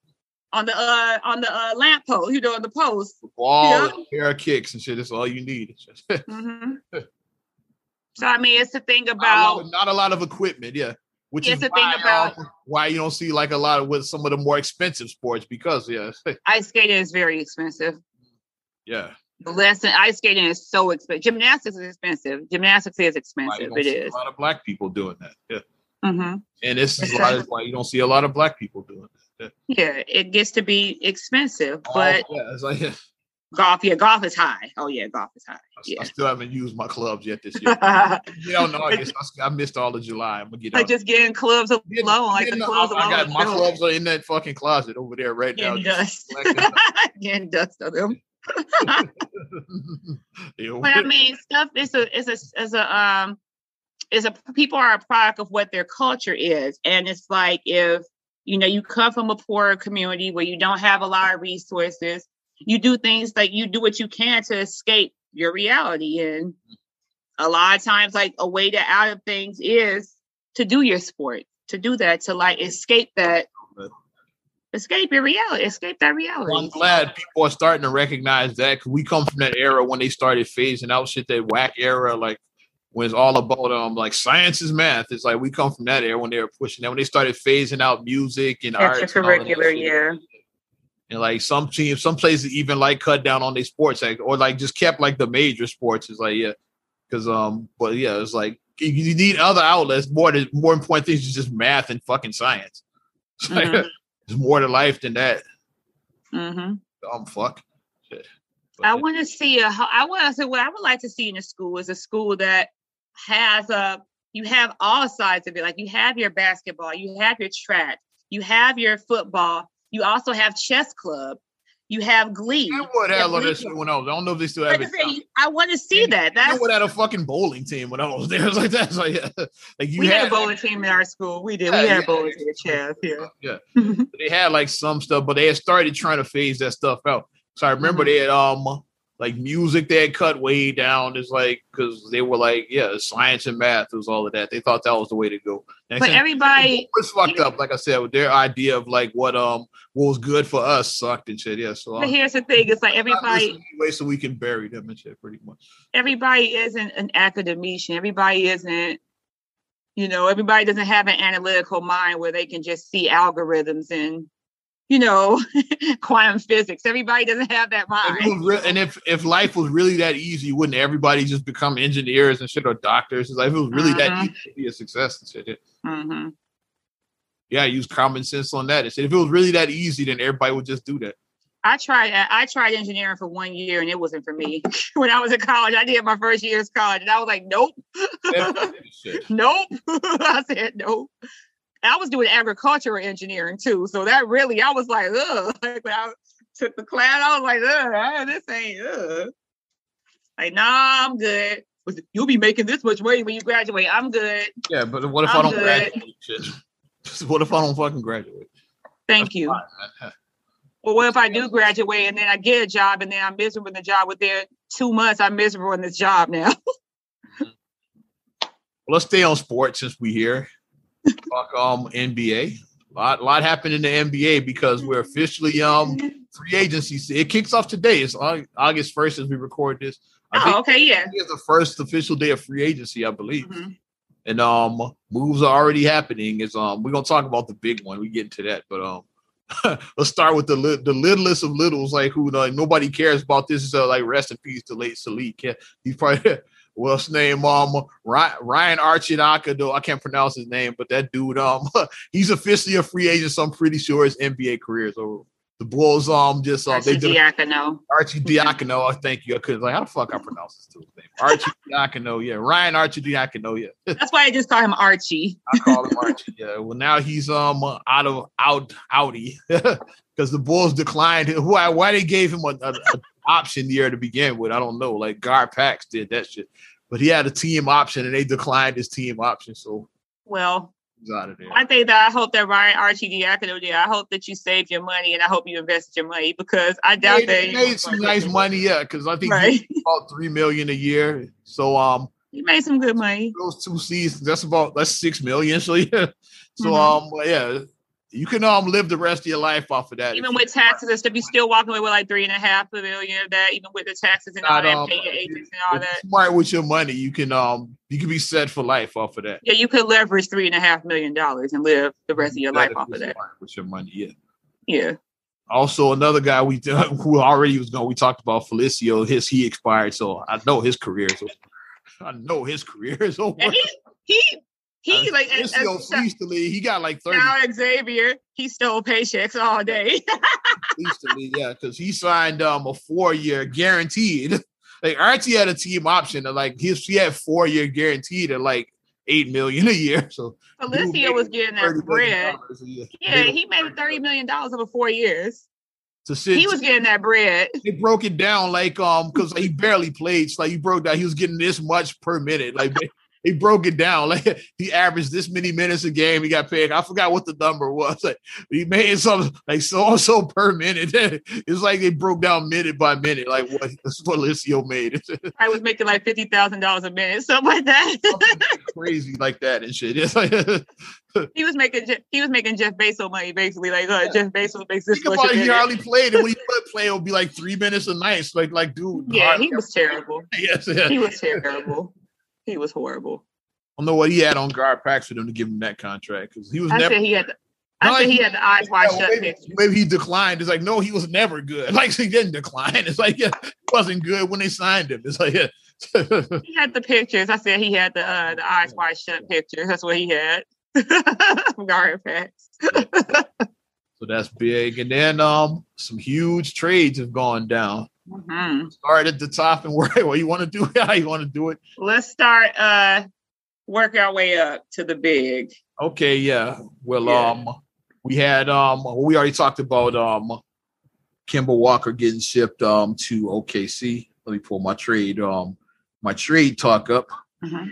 On the uh on the uh lamp post, you know, on the post. Wall, yeah. pair of kicks and shit. That's all you need. mm-hmm. So I mean, it's the thing about not a, not a lot of equipment. Yeah. Which is the why, thing about why you don't see like a lot of with some of the more expensive sports because yeah, ice skating is very expensive. Yeah. The lesson ice skating is so expensive. Gymnastics is expensive. Gymnastics is expensive. It is. A lot of black people doing that. Yeah. Mm-hmm. And this is why you don't see a lot of black people doing that. Yeah, yeah it gets to be expensive, oh, but yeah, it's like, yeah. Golf, yeah, golf is high. Oh yeah, golf is high. Yeah. I, still haven't used my clubs yet this year. yeah, no, I, guess I, I, missed all of July. I'm gonna get. Like just getting clubs alone. like the clubs I, I got my clubs are in that fucking closet over there right getting now. Dust. getting dust of them. but I mean, stuff is a is a is a um is a people are a product of what their culture is, and it's like if you know you come from a poorer community where you don't have a lot of resources you do things like you do what you can to escape your reality. And a lot of times, like a way to out of things is to do your sport, to do that, to like escape that, escape your reality, escape that reality. Well, I'm glad people are starting to recognize that because we come from that era when they started phasing out shit, that whack era, like when it's all about um like science is math. It's like we come from that era when they were pushing that when they started phasing out music and art. Extracurricular, yeah And like some teams, some places even like cut down on their sports like, or like just kept like the major sports. It's like yeah, because um, but yeah, it's like you need other outlets. More than more important things is just math and fucking science. It's like, mm-hmm. there's more to life than that. Mm-hmm. Um, fuck. Shit. I want to see a. I want to say what I would like to see in a school is a school that has a. You have all sides of it. Like you have your basketball, you have your track, you have your football, you also have chess club, you have Glee. I would have that shit when I was. I don't know if they still have it. Say, I want to see that. That's I would have a fucking bowling team when I was there. It's like that's like yeah. like you we had, had a bowling team in our school. We did. Yeah, we had yeah, bowling team chess. Yeah. Yeah. they had like some stuff, but they had started trying to phase that stuff out. So I remember mm-hmm. they had um like music they had cut way down. It's like because they were like, yeah, science and math was all of that. They thought that was the way to go. But everybody was fucked up. Like I said, with their idea of like what um what was good for us sucked and shit. Yeah. So but um, here's the thing: it's like everybody way so we can bury them and shit. Pretty much. Everybody isn't an academician. Everybody isn't. You know, everybody doesn't have an analytical mind where they can just see algorithms and you know, quantum physics. Everybody doesn't have that mind. Re- and if if life was really that easy, wouldn't everybody just become engineers and shit or doctors? It's like if it was really mm-hmm. that easy to be a success and shit. Mm-hmm. Yeah, use common sense on that. Said, If it was really that easy, then everybody would just do that. I tried. I tried engineering for one year, and it wasn't for me. when I was in college, I did my first year's college, and I was like, "Nope, nope." I said, "Nope." I was doing agricultural engineering too. So that really, I was like, ugh. Like when I took the class, I was like, ugh, this ain't ugh. Like, nah, I'm good. You'll be making this much money when you graduate. I'm good. Yeah, but what if I'm I do not graduate? what if I don't fucking graduate? Thank That's you. Well, what if I do graduate and then I get a job and then I'm miserable in the job within two months? I'm miserable in this job now. well, let's stay on sports since we here. Fuck um NBA. A lot, lot happened in the NBA because we're officially um free agency. It kicks off today. It's August first as we record this. I oh, okay, yeah. It's the first official day of free agency, I believe. Mm-hmm. And um moves are already happening. Is um we're gonna talk about the big one. We get into that, but um let's start with the the littlest of littles, like who like nobody cares about this. So like rest in peace to late Salik. Yeah, he's probably what's his name? Um, Ryan Arcidiacono. I can't pronounce his name, but that dude, um, he's officially a free agent. So I'm pretty sure his NBA career is over. The Bulls, um, just um, Archie they Diacono. Arcidiacono. I thank you. I could like, how the fuck I pronounce this dude's name? Archie Diacono. Yeah, Ryan Arcidiacono. Yeah. That's why I just call him Archie. I call him Archie. Yeah. Well, now he's um out of out outie because the Bulls declined. Why? Why they gave him a, a, a option year to begin with. I don't know. Like GarPax did that shit, but he had a team option and they declined his team option. So well, he's out of there. I think that I hope that Ryan Arcidiacono did. I hope that you saved your money and I hope you invested your money because I doubt that he made some nice money. Yeah, because I think right. about three million a year. So um. He made some good money. Those two seasons, that's about that's six million. So yeah, so mm-hmm. um, yeah, you can um live the rest of your life off of that. Even with taxes and stuff, you still walking away with like three and a half million of that, even with the taxes and all that, um, paying your agents and all that. Smart with your money, you can um you can be set for life off of that. Yeah, you could leverage three and a half million dollars and live the rest of your life off of that. With your money, yeah. Yeah. Also, another guy we who already was going, we talked about Felicio. His he expired, so I know his career is. I know his career is over. he he he uh, like as, as, as, he got like 30. Now Xavier, he stole paychecks all day. yeah, because he signed um a four year guaranteed. Like Archie had a team option of like his he had four year guaranteed at like eight million a year. So Felicio was getting that bread. Yeah, he made thirty million dollars over four years. To sit, he was getting that bread. They broke it down like um because he barely played. So like he broke down, he was getting this much per minute. Like he broke it down. Like he averaged this many minutes a game. He got paid. I forgot what the number was. Like he made some like so so per minute. it's like they broke down minute by minute, like what what Licio made. I was making like fifty thousand dollars a minute, something like that. crazy like that and shit. It's like he was making he was making Jeff Bezos money basically. Like uh, Jeff Bezos makes this. Think about it, he hardly played, and when he put play, it would be like three minutes a night. So like like dude. Yeah, he was terrible. Yes, yeah. he was terrible. He was horrible. I don't know what he had on GarPax for them to give him that contract because he was I never. he had. I think he had the eyes wide shut maybe, maybe he declined. It's like, no, he was never good. Like he didn't decline. It's like, yeah, he wasn't good when they signed him. It's like, yeah. He had the pictures. I said he had the uh, the eyes wide shut pictures. That's what he had. Garden packs. so that's big. And then um some huge trades have gone down. Mhm. Start at the top and where what you want to do, how you want to do it. Let's start uh work our way up to the big. Okay, yeah. Well, Yeah. um, we had um, we already talked about um, Kemba Walker getting shipped um to OKC. Let me pull my trade um my trade talk up. Mhm.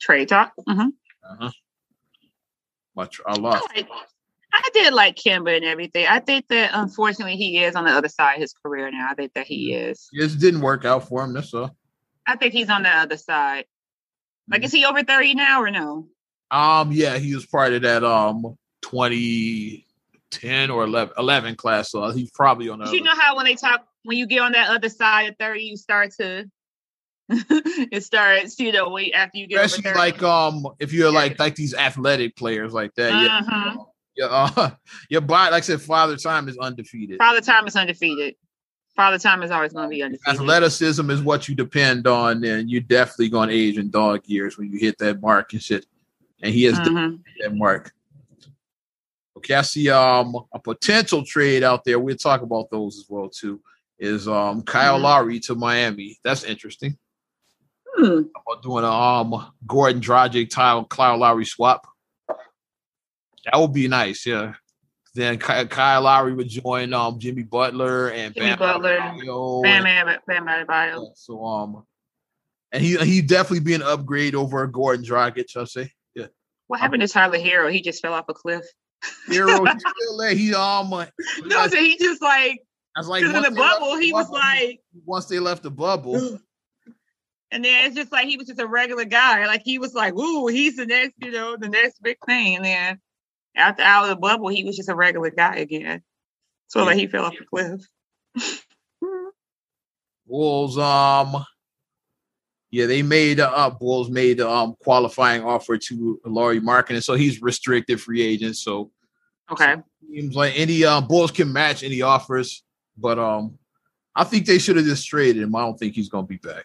Trade talk. Mhm. Uh-huh. My tr- I I, lost. like- I did like Kemba and everything. I think that unfortunately he is on the other side of his career now. I think that he is. It just didn't work out for him. That's all. I think he's on the other side. Like, Mhm. is he over 30 now or no? Um, yeah, he was part of that um 2010 or 11, 11 class. So he's probably on the. You know how when they talk, when you get on that other side of 30, you start to, it starts, you know, wait after you get over Especially 30. like um, if you're like like these athletic players like that, yeah. Mhm. Yeah, uh, your body, like I said, Father Time is undefeated. Father Time is undefeated. Father Time is always going to be undefeated. Athleticism is what you depend on, and you're definitely going to age in dog years when you hit that mark and shit. And he has Mhm. that mark. Okay, I see um a potential trade out there. We'll talk about those as well too. Is um Kyle Mhm. Lowry to Miami? That's interesting. Hmm. About doing a um Goran Dragic, Kyle Kyle Lowry swap. That would be nice, yeah. Then Kyle Lowry would join um Jimmy Butler and Jimmy Bam Butler, Adebayo Bam, and- yeah, so um, and he he definitely be an upgrade over Goran Dragic. I'll say. Yeah, What happened to Tyler Herro? He just fell off a cliff. Herro. he's still there. He um, No, so he just like, I was like in the bubble, the he was like, once they left the bubble. and then it's just like he was just a regular guy. Like he was like, "Ooh, he's the next, you know, the next big thing." And then after out of the bubble, he was just a regular guy again. So like he fell off the cliff. Bulls um, yeah, they made uh, Bulls made um qualifying offer to Lauri Markkanen, so he's restricted free agent. So Okay. seems like any uh, Bulls can match any offers, but um, I think they should have just traded him. I don't think he's gonna be back.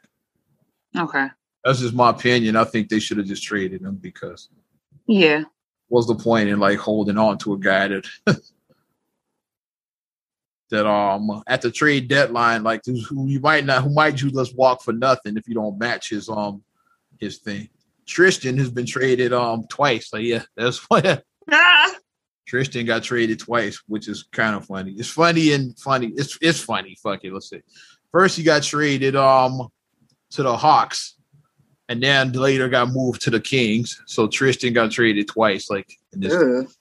Okay. That's just my opinion. I think they should have just traded him because Yeah. What's the point in like holding on to a guy that that um at the trade deadline, like who you might not who might you just walk for nothing if you don't match his um his thing. Tristan has been traded um twice. So yeah, that's why Ah, Tristan got traded twice, which is kind of funny. It's funny and funny. It's it's funny. Fuck it. Let's see. First he got traded um to the Hawks, and then later got moved to the Kings. So Tristan got traded twice, like in this.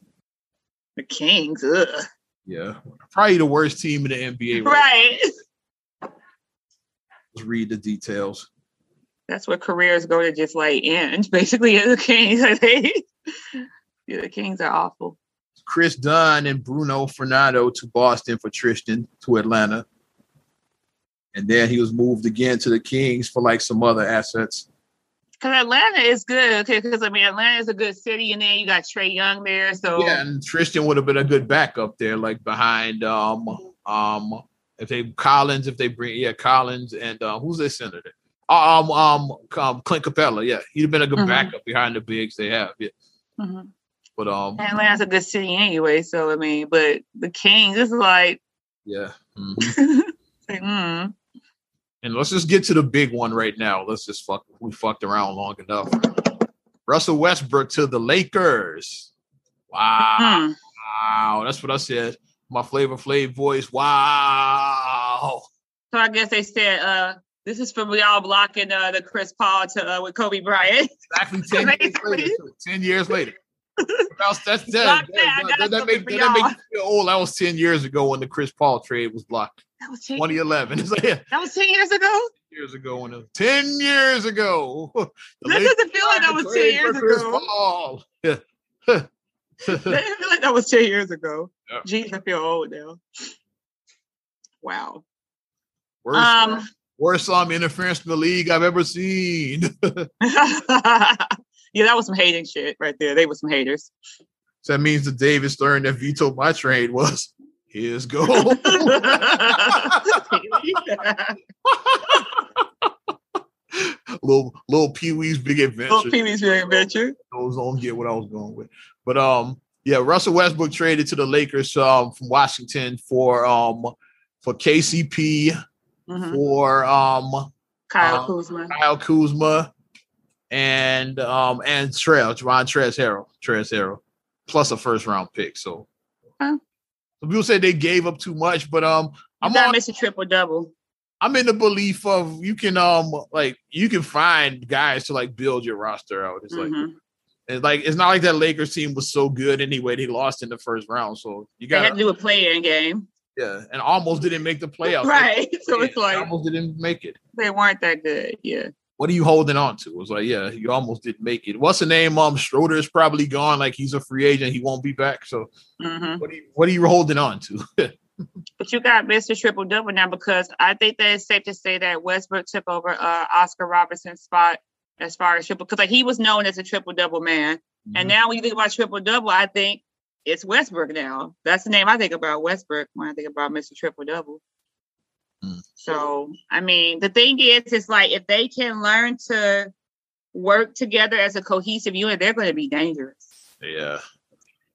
The Kings. Ugh. Yeah, probably the worst team in the NBA. Right. Right. Let's read the details. That's where careers go to just like end. Basically, the Kings. yeah, the Kings are awful. Chris Dunn and Bruno Fernando to Boston for Tristan to Atlanta. And then he was moved again to the Kings for like some other assets. Because Atlanta is good. Okay, because I mean Atlanta is a good city, and then you got Trae Young there. So Yeah, and Tristan would have been a good backup there, like behind um um if they Collins, if they bring yeah, Collins and uh, who's their senator? Um um um Clint Capela, yeah. He'd have been a good Mhm. backup behind the bigs they have, yeah. Mhm. But um Atlanta's a good city anyway. So I mean, but the Kings is like, yeah. mhm. like, mm. And let's just get to the big one right now. Let's just fuck. We fucked around long enough. Russell Westbrook to the Lakers. Wow, Mm. wow, that's what I said. My Flavor Flav voice. Wow. So I guess they said, uh, this is from y'all blocking uh, the Chris Paul to uh, with Kobe Bryant. Exactly ten years later. Ten years later. That's that's that, that, that. That, that, something make, for that, that make y'all. me feel old. That was ten years ago when the Chris Paul trade was blocked. That was ten. 2011. It's like, yeah, That was ten years ago. years ago. When it, ten years ago. The That doesn't feel like that was ten years ago. Yeah. That doesn't feel like that was ten years ago. Yeah. Jeez, I feel old now. Wow. Worst, Um. worst um, interference in the league I've ever seen. yeah, that was some hating shit right there. They were some haters. So that means the David Stern that vetoed my trade was his goal. little little Pee Wee's Big Adventure. Little Pee Wee's Big Adventure. Those don't get what I was going with, but um, yeah, Russell Westbrook traded to the Lakers um from Washington for um for KCP mm-hmm. for um Kyle um, Kuzma, Kyle Kuzma, and um and Trail, Ron Trez Harrell, Trez Harrell, plus a first round pick. So huh. Some people say they gave up too much, but um I'm not miss a triple double. I'm in the belief of you can um like you can find guys to like build your roster out. It's mm-hmm. like it's like it's not like that Lakers team was so good anyway. They lost in the first round, so you got to do a play-in game. Yeah, and almost didn't make the playoffs. right, so it's like almost didn't make it. They weren't that good. Yeah. What are you holding on to? It was like, yeah, you almost didn't make it. What's the name? Um, Schroeder is probably gone. Like he's a free agent. He won't be back. So, mm-hmm. what are you what are you holding on to? but you got Mr. Triple Double now because I think that it's safe to say that Westbrook took over uh, Oscar Robertson's spot as far as triple because like he was known as a triple double man. Mm-hmm. And now when you think about triple double, I think it's Westbrook now. That's the name I think about Westbrook when I think about Mr. Triple Double. So I mean the thing is it's like if they can learn to work together as a cohesive unit, they're gonna be dangerous. Yeah.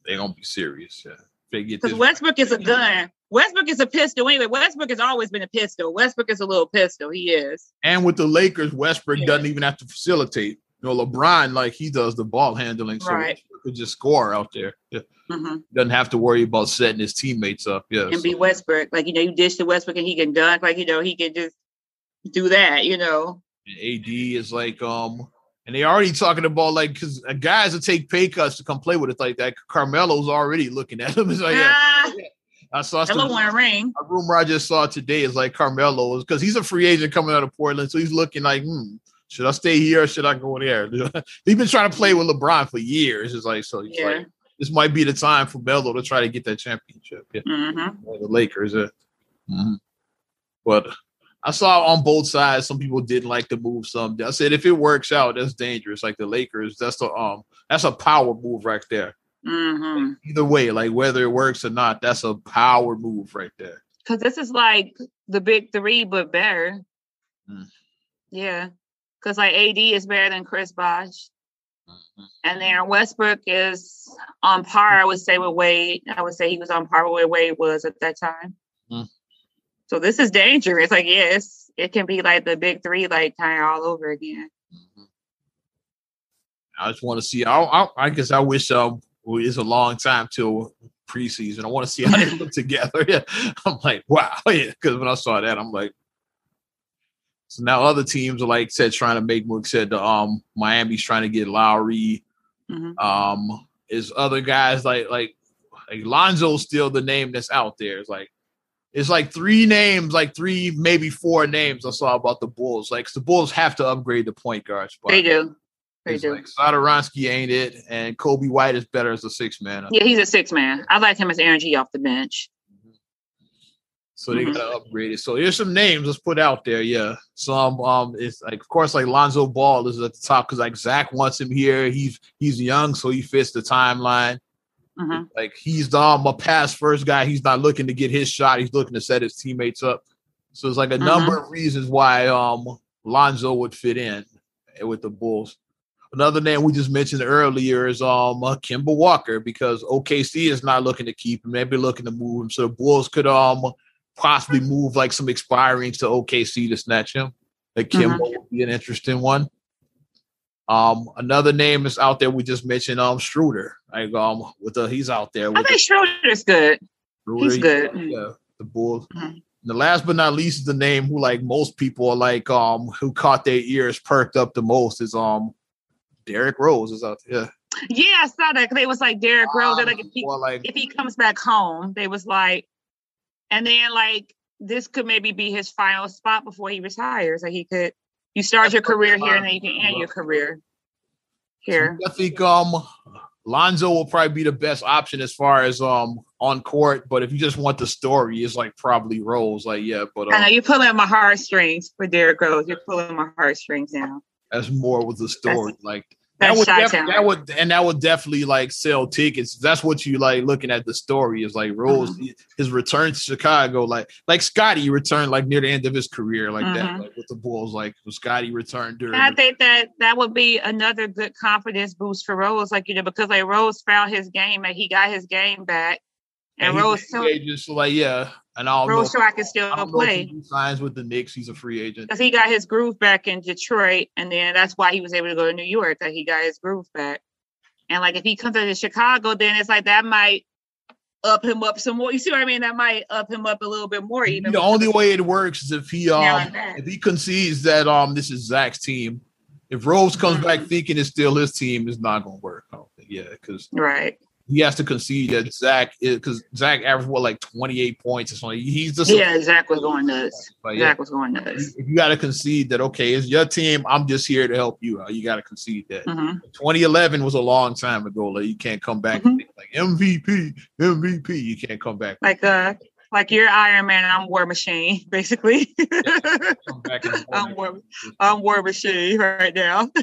They're gonna be serious. Yeah. Because Westbrook is a gun. Westbrook is a pistol anyway. Westbrook has always been a pistol. Westbrook is a little pistol. He is. And with the Lakers, Westbrook yeah. doesn't even have to facilitate. You know, LeBron like he does the ball handling, so right. could just score out there. Yeah. Mm-hmm. Doesn't have to worry about setting his teammates up. Yeah, and so. be Westbrook. Like you know, you dish to Westbrook and he can dunk. Like you know, he can just do that. You know. And AD is like um and they already talking about like because guys that take pay cuts to come play with it like that. Carmelo's already looking at him. It's like, ah, yeah, I saw some, a ring. A rumor I just saw today is like Carmelo is because he's a free agent coming out of Portland, so he's looking like, hmm, should I stay here or should I go in there? he's been trying to play with LeBron for years. It's like so. yeah. Like, this might be the time for Melo to try to get that championship. Yeah, mm-hmm. the Lakers. Yeah. Mm-hmm. But I saw on both sides some people didn't like the move. Some I said if it works out, that's dangerous. Like the Lakers, that's the um that's a power move right there. Mm-hmm. Either way, like whether it works or not, that's a power move right there. Because this is like the big three, but better. Mm. Yeah, because like AD is better than Chris Bosh. Mm-hmm. And then Westbrook is on par, I would say, with Wade. I would say he was on par with where Wade was at that time. Mm. So this is dangerous. Like, yes, it can be like the big three, like kind of all over again. Mm-hmm. I just want to see. I, I, I guess I wish um, it's a long time till preseason. I want to see how they look together. Yeah, I'm like, wow. Yeah, because when I saw that, I'm like, so now other teams are like said trying to make moves. Said the um Miami's trying to get Lowry. Mm-hmm. Um, is other guys like like like Lonzo's still the name that's out there. It's like it's like three names, like three, maybe four names I saw about the Bulls. Like the Bulls have to upgrade the point guard spot. They do. They do. Like ain't it, and Coby White is better as a six man. Yeah, he's a six man. I like him as energy off the bench. So they mm-hmm. gotta upgrade it. So here's some names let's put out there. Yeah, some um, it's like of course like Lonzo Ball is at the top because like Zach wants him here. He's he's young, so he fits the timeline. Mm-hmm. Like he's the um, a pass first guy. He's not looking to get his shot. He's looking to set his teammates up. So it's like a mm-hmm. number of reasons why um Lonzo would fit in with the Bulls. Another name we just mentioned earlier is um uh, Kemba Walker because OKC is not looking to keep him. Maybe looking to move him. So the Bulls could um possibly move like some expirings to OKC to snatch him. That Kemba mm-hmm. would be an interesting one. Um, another name is out there. We just mentioned um Schroeder. Like um, with the he's out there. I think Schroeder's good. Schroeder, he's good. Yeah, the Bulls. Mm-hmm. the last but not least is the name who like most people are like um who caught their ears perked up the most is um Derrick Rose is out there. Yeah, I saw that. They was like Derrick Rose. Um, like if he like, if he comes back home, they was like, and then like this could maybe be his final spot before he retires. Like he could you start your career here and then you can end your career here. I think um Lonzo will probably be the best option as far as um on court, but if you just want the story, it's like probably Rose. Like, yeah, but um, I know um, you're pulling my heartstrings for Derrick Rose. You're pulling my heartstrings now. That's more with the story. That's, like that would that would and that would definitely like sell tickets. That's what you like looking at the story is like Rose mm-hmm. his return to Chicago, like like Scotty returned like near the end of his career, like mm-hmm. that, like with the Bulls, like Scotty returned during. I think that that would be another good confidence boost for Rose, like you know, because like Rose found his game and he got his game back, and, and Rose so, just like yeah, and I'll know, I can still play. he signs with the Knicks. He's a free agent because he got his groove back in Detroit, and then that's why he was able to go to New York. That he got his groove back, and like if he comes to Chicago, then it's like that might up him up some more. You see what I mean? That might up him up a little bit more. Even the only way it works is if he um if he concedes that um this is Zach's team. If Rose comes mm-hmm. back thinking it's still his team, it's not gonna work. Yeah, because right he has to concede that Zach is because Zach averaged what like 28 points or something. He's just yeah, Zach was going nuts. Yeah, Zach was going nuts. You, you got to concede that okay, it's your team. I'm just here to help you. You got to concede that. Mm-hmm. 2011 was a long time ago. Like you can't come back mm-hmm. like MVP, MVP. You can't come back like uh like you're Iron Man and I'm War Machine, basically. Yeah, I'm War, I'm War Machine right now.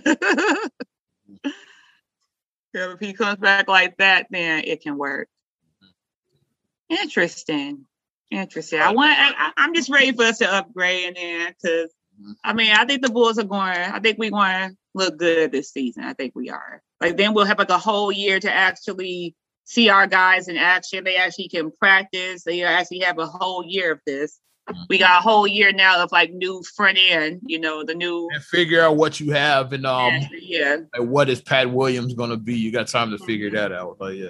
if he comes back like that, then it can work. Mm-hmm. Interesting. Interesting. I want. I, am just ready for us to upgrade and then because mm-hmm. I mean I think the Bulls are going. I think we're going to look good this season. I think we are. Like then we'll have like a whole year to actually see our guys in action. They actually can practice. They actually have a whole year of this we got a whole year now of like new front end, you know, the new and figure out what you have and um yeah, like what is Pat Williams gonna be? You got time to figure that out. But yeah.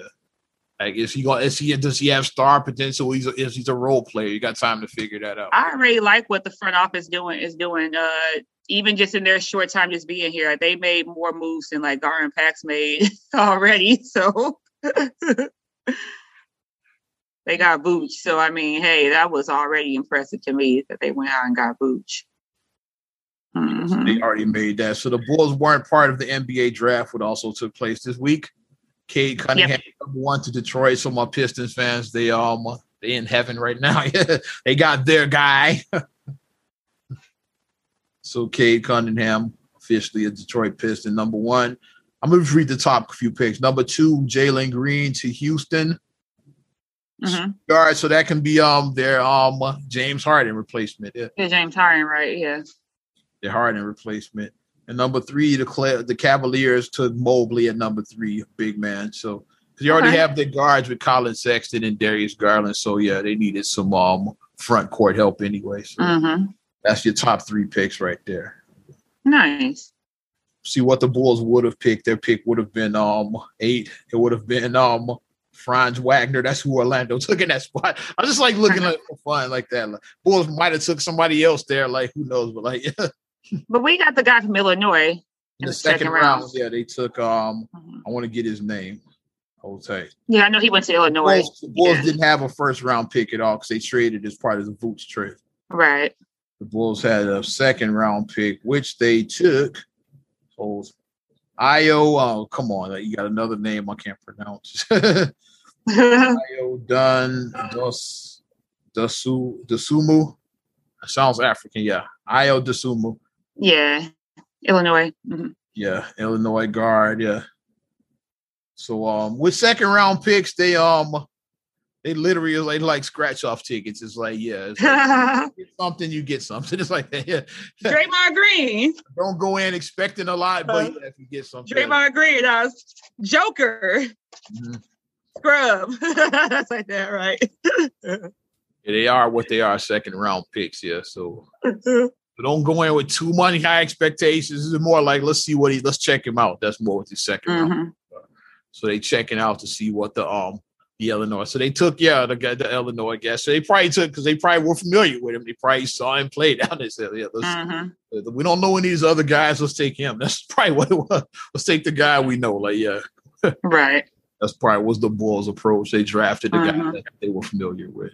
Like is he going? Is he does he have star potential? He's a, is he's a role player? You got time to figure that out. I really like what the front office doing is doing. Uh, even just in their short time just being here, they made more moves than like Gar Pax made already. So they got Vooch. So I mean, hey, that was already impressive to me that they went out and got Vooch. Mm-hmm. They already made that. So the Bulls weren't part of the NBA draft, what also took place this week. Cade Cunningham yep. one to Detroit. So my Pistons fans, they um they in heaven right now. they got their guy. so Cade Cunningham officially a Detroit Piston. Number one. I'm gonna read the top few picks. Number two, Jalen Green to Houston. Mm-hmm. Guard, so that can be um their um James Harden replacement. Yeah, yeah James Harden, right? Yeah, the Harden replacement. And number three, the the Cavaliers took Mobley at number three, big man. So you already okay. have the guards with Collin Sexton and Darius Garland, so yeah, they needed some um front court help anyway. So mm-hmm. that's your top three picks right there. Nice. See what the Bulls would have picked. Their pick would have been um eight. It would have been um Franz Wagner. That's who Orlando took in that spot. I just like looking at for fun like that. Like, Bulls might have took somebody else there. Like who knows? But like, yeah. But we got the guy from Illinois in, in the, second, second round. round. Yeah, they took. Um, mm-hmm. I want to get his name. Tight. Yeah, I know he went to Illinois. The Bulls, the Bulls yeah. didn't have a first round pick at all because they traded as part of the Vooch trade. Right. The Bulls had a second round pick, which they took. Hold. Io, oh come on, you got another name I can't pronounce. Dun Dos Dasu Dasumu. Sounds African, yeah. Ayo Dasumu. Yeah. Illinois. Mm-hmm. Yeah, Illinois guard, yeah. So um with second round picks, they um they literally are like, like scratch off tickets. It's like, yeah, it's like, something, you get something. It's like yeah. Draymond Green. Don't go in expecting a lot, but uh, yeah, if you get something. Draymond Green, uh, Joker. Mm-hmm scrub. That's like that, right? yeah, they are what they are, second round picks. Yeah, so. But don't go in with too many high expectations. It's more like let's see what he let's check him out. That's more with the 2nd mm-hmm. round. So they checking out to see what the um the Illinois. So they took yeah the guy the Illinois guy. So they probably took because they probably were familiar with him. They probably saw him play down there. Said, yeah, let's, mm-hmm. we don't know any of these other guys. Let's take him. That's probably what it was. Let's take the guy we know. Like yeah, right. That's probably was the Bulls' approach. They drafted the uh-huh. guy that they were familiar with.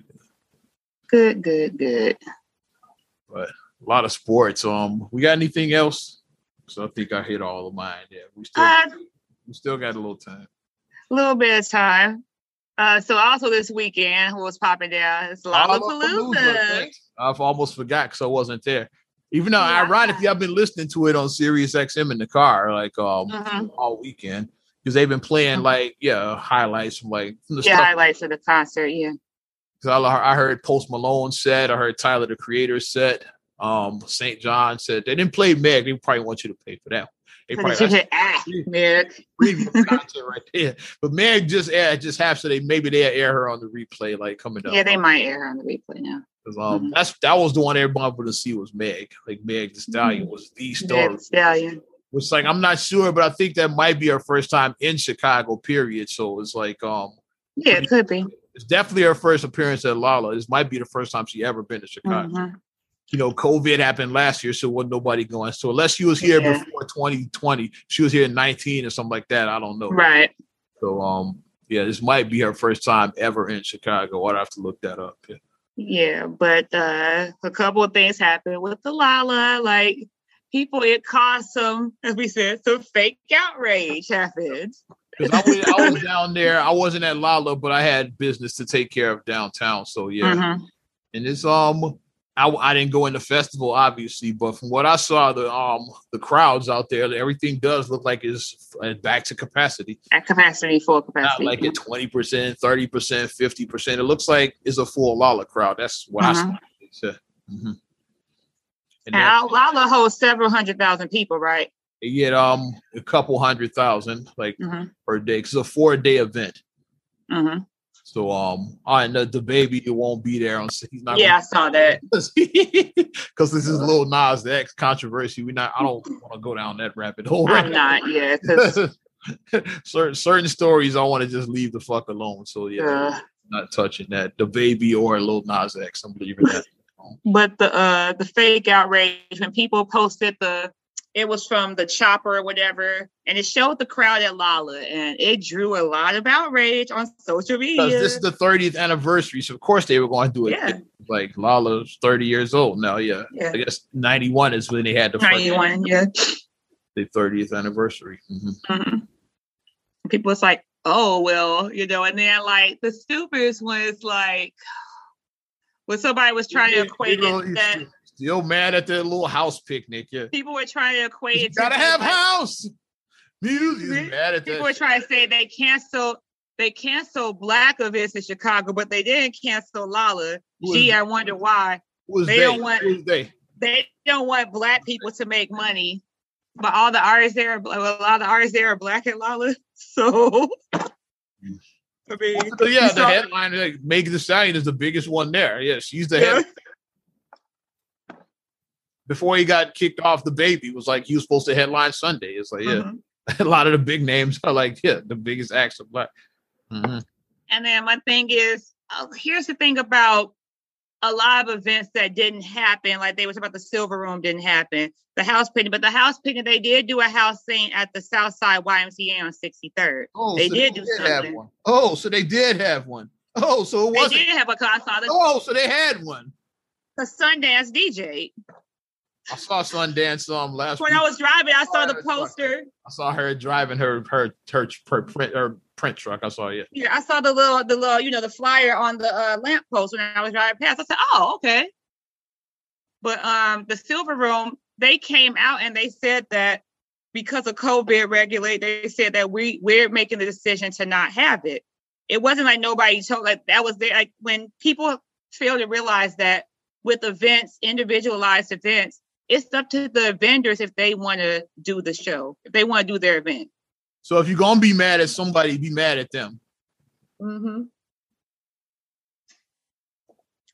Good, good, good. But a lot of sports. Um, we got anything else? So I think I hit all of mine. Yeah, we still uh, we still got a little time. A little bit of time. Uh, so also this weekend, who was popping down? It's Lollapalooza. I've almost forgot because I wasn't there. Even though Yeah. ironically I've been listening to it on Sirius XM in the car like um Mhm. all weekend because they've been playing like yeah highlights from like from the Yeah, stuff. highlights of the concert. Yeah. 'Cause I, I heard Post Malone said, I heard Tyler the Creator said, um St. John said they didn't play Meg. They probably want you to pay for that. They probably Because you said, ah, Nick. right there. But Meg just aired, just have so they maybe they'll air her on the replay like coming up. Yeah, they might air on the replay now. 'Cause, um, Mhm. that's that was the one everybody wanted to see was Meg. Like Meg Thee Stallion Mhm. was the story. Meg Stallion. Which like I'm not sure, but I think that might be her first time in Chicago. Period. So it's like um, Yeah, it could be. it's definitely her first appearance at Lala. This might be the first time she ever been to Chicago. Mhm. You know, COVID happened last year, so wasn't nobody going. So unless she was here Yeah. before 2020, she was here in 19 or something like that. I don't know. Right. So um, yeah, this might be her first time ever in Chicago. I'd have to look that up. Yeah. Yeah, but uh a couple of things happened with the Lala. Like people, it caused some, as we said, some fake outrage happened. Because I was, I was down there. I wasn't at Lala, but I had business to take care of downtown. So yeah, Mhm. and it's um, I, I didn't go in the festival obviously, but from what I saw, the um the crowds out there, everything does look like it's uh, back to capacity. At capacity, full capacity. Not like at twenty percent, thirty percent, fifty percent. It looks like it's a full Lala crowd. That's what I saw. Uh, mhm. And And Al- holds several hundred thousand people, right? you get um a couple hundred thousand like Mm-hmm. per day. It's a four day event. Mm-hmm. So um, I know DaBaby won't be there on. He's not. Yeah, I saw that. because this is Lil Nas X controversy. We not. I don't want to go down that rabbit hole. I'm not. Yeah, certain certain stories I want to just leave the fuck alone. So yeah, uh, not touching that. DaBaby or Lil Nas X. I'm leaving that. But the uh the fake outrage when people posted the it was from the chopper or whatever and it showed the crowd at lala and it drew a lot of outrage on social Because media this is the 30th anniversary, so of course they were going to do it. Yeah. Like Lala's 30 years old now. Yeah, yeah I guess 91 is when they had the first, 91 yeah the 30th anniversary. Mhm. Mhm. people was like oh well you know and then like the stupidest one is like when somebody was trying to You equate know, it that still- mad at the little house picnic. Yeah. people were trying to equate You it gotta have like- house music. Mad at people were shit. trying to say they canceled they canceled black events in Chicago, but they didn't cancel Lala. Gee, I wonder why. They they? don't want- they? They don't want black people to make money. But all the artists there, are a lot of the artists there are black at Lala. So mm. I mean, So yeah, the headline like Megan Thee Stallion is the biggest one there. Yeah, she's the Yeah. head. Before he got kicked off, DaBaby was like he was supposed to headline Sunday. It's like yeah, Mhm. a lot of the big names are like yeah, the biggest acts of black. Mhm. And then my thing is, oh, here's the thing about a lot of events that didn't happen. Like they was about the Silver Room didn't happen, the house painting, but the house painting they did do a house scene at the Southside YMCA on 63rd. Oh, They so did do have something. one. Oh, so they did have one. Oh, so it They wasn't. did have a concert. Oh, so they had one. The Sundance DJ. I saw Sundance um last When week. I was driving, I saw the Oh, poster. I saw her driving her her her, her print her print truck. I saw it. Yeah, I saw the little, the little, you know, the flyer on the uh, lamppost when I was driving past. I said, "Oh, okay." But um, the Silver Room, they came out and they said that because of COVID regulate, they said that we we're making the decision to not have it. It wasn't like nobody told like that was there. Like when people fail to realize that with events, individualized events, it's up to the vendors if they want to do the show, if they want to do their event. So if you're gonna be mad at somebody, be mad at them. Mm-hmm.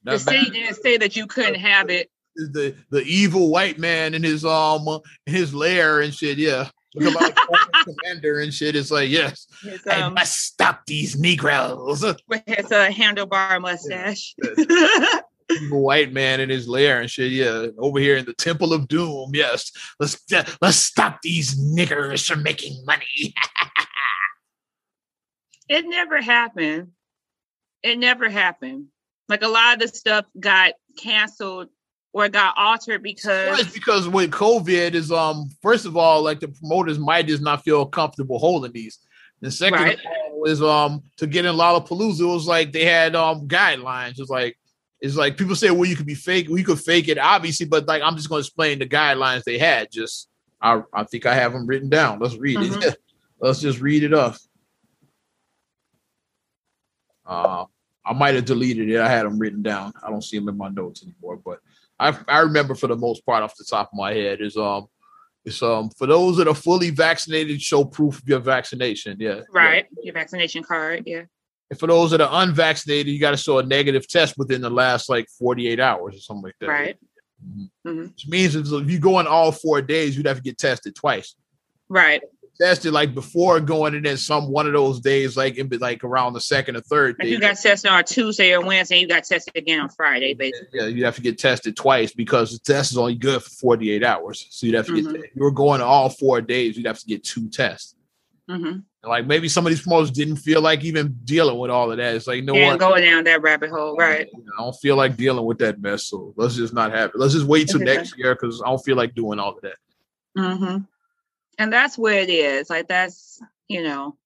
The That city didn't say that you couldn't have it. the the evil white man in his um in his lair and shit. Yeah, commander and shit. It's like yes, His, I um, must stop these Negroes. with his uh, handlebar mustache. evil white man in his lair and shit. Yeah, over here in the Temple of Doom. Yes, let's let's stop these niggers from making money. it never happened. It never happened. Like a lot of the stuff got canceled or got altered Well, it's because because with COVID is um first of all like the promoters might just not feel comfortable holding these. And second Right. is um to get in Lollapalooza it was like they had um guidelines. It's like It's like people say, well, you could be fake, we could fake it, obviously, but like I'm just going to explain the guidelines they had. Just I, I think I have them written down. Let's read mm-hmm. it. Let's just read it off. Uh, I might have deleted it. I had them written down. I don't see them in my notes anymore, but I I remember for the most part off the top of my head is um it's um for those that are fully vaccinated, show proof of your vaccination. Yeah. Right. Yeah. Your vaccination card. Yeah. And for those that are unvaccinated, you got to show a negative test within the last like 48 hours or something like that. Right. Mm-hmm. Mm-hmm. Which means if you go in all four days, you'd have to get tested twice. Right tested like before going and then some one of those days, like in like around the second or third day. You got tested on Tuesday or Wednesday, you got tested again on Friday, basically. Yeah, you have to get tested twice because the test is only good for 48 hours. So you'd have to mm-hmm. get you were going all four days, you'd have to get two tests. Mm-hmm. Like maybe some of these promoters didn't feel like even dealing with all of that. It's like you no one going down that rabbit hole, right? I don't feel like dealing with that mess, so let's just not have it. Let's just wait till next year because I don't feel like doing all of that. Mm-hmm and that's where it is. Like that's you know,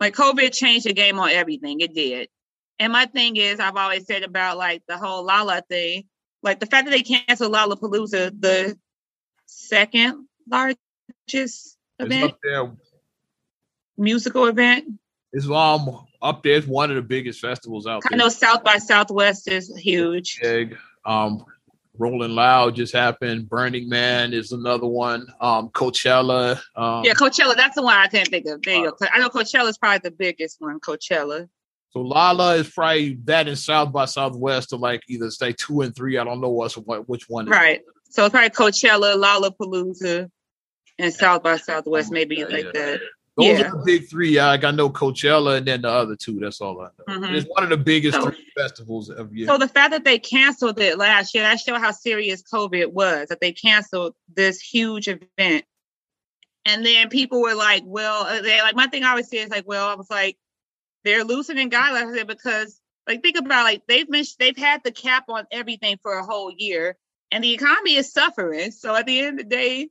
like COVID changed the game on everything. It did. And my thing is, I've always said about like the whole Lolla thing, like the fact that they canceled Lollapalooza, the second largest event, musical event. It's um up there. It's one of the biggest festivals out there. I know South by Southwest is huge. Big. Um, Rolling Loud just happened. Burning Man is another one. Um, Coachella. Um, yeah, Coachella. That's the one I can't think of. There uh. I know Coachella is probably the biggest one. Coachella. So Lolla is probably that in South by Southwest to like either say two and three. I don't know what's what which one. Right. So it's probably Coachella, Lollapalooza, and South by Southwest, maybe yeah, like yeah. that. Those yeah. are the big three. I got no Coachella and then the other two. That's all I know. Mm-hmm. It's one of the biggest so, three festivals of year. So the fact that they canceled it last year, that showed how serious COVID was. That they canceled this huge event, and then people were like, "Well, uh, they like my thing." I always say is like, "Well," I was like, "They're loosening guidelines because." Like think about like they've been they've had the cap on everything for a whole year, and the economy is suffering. So at the end of the day,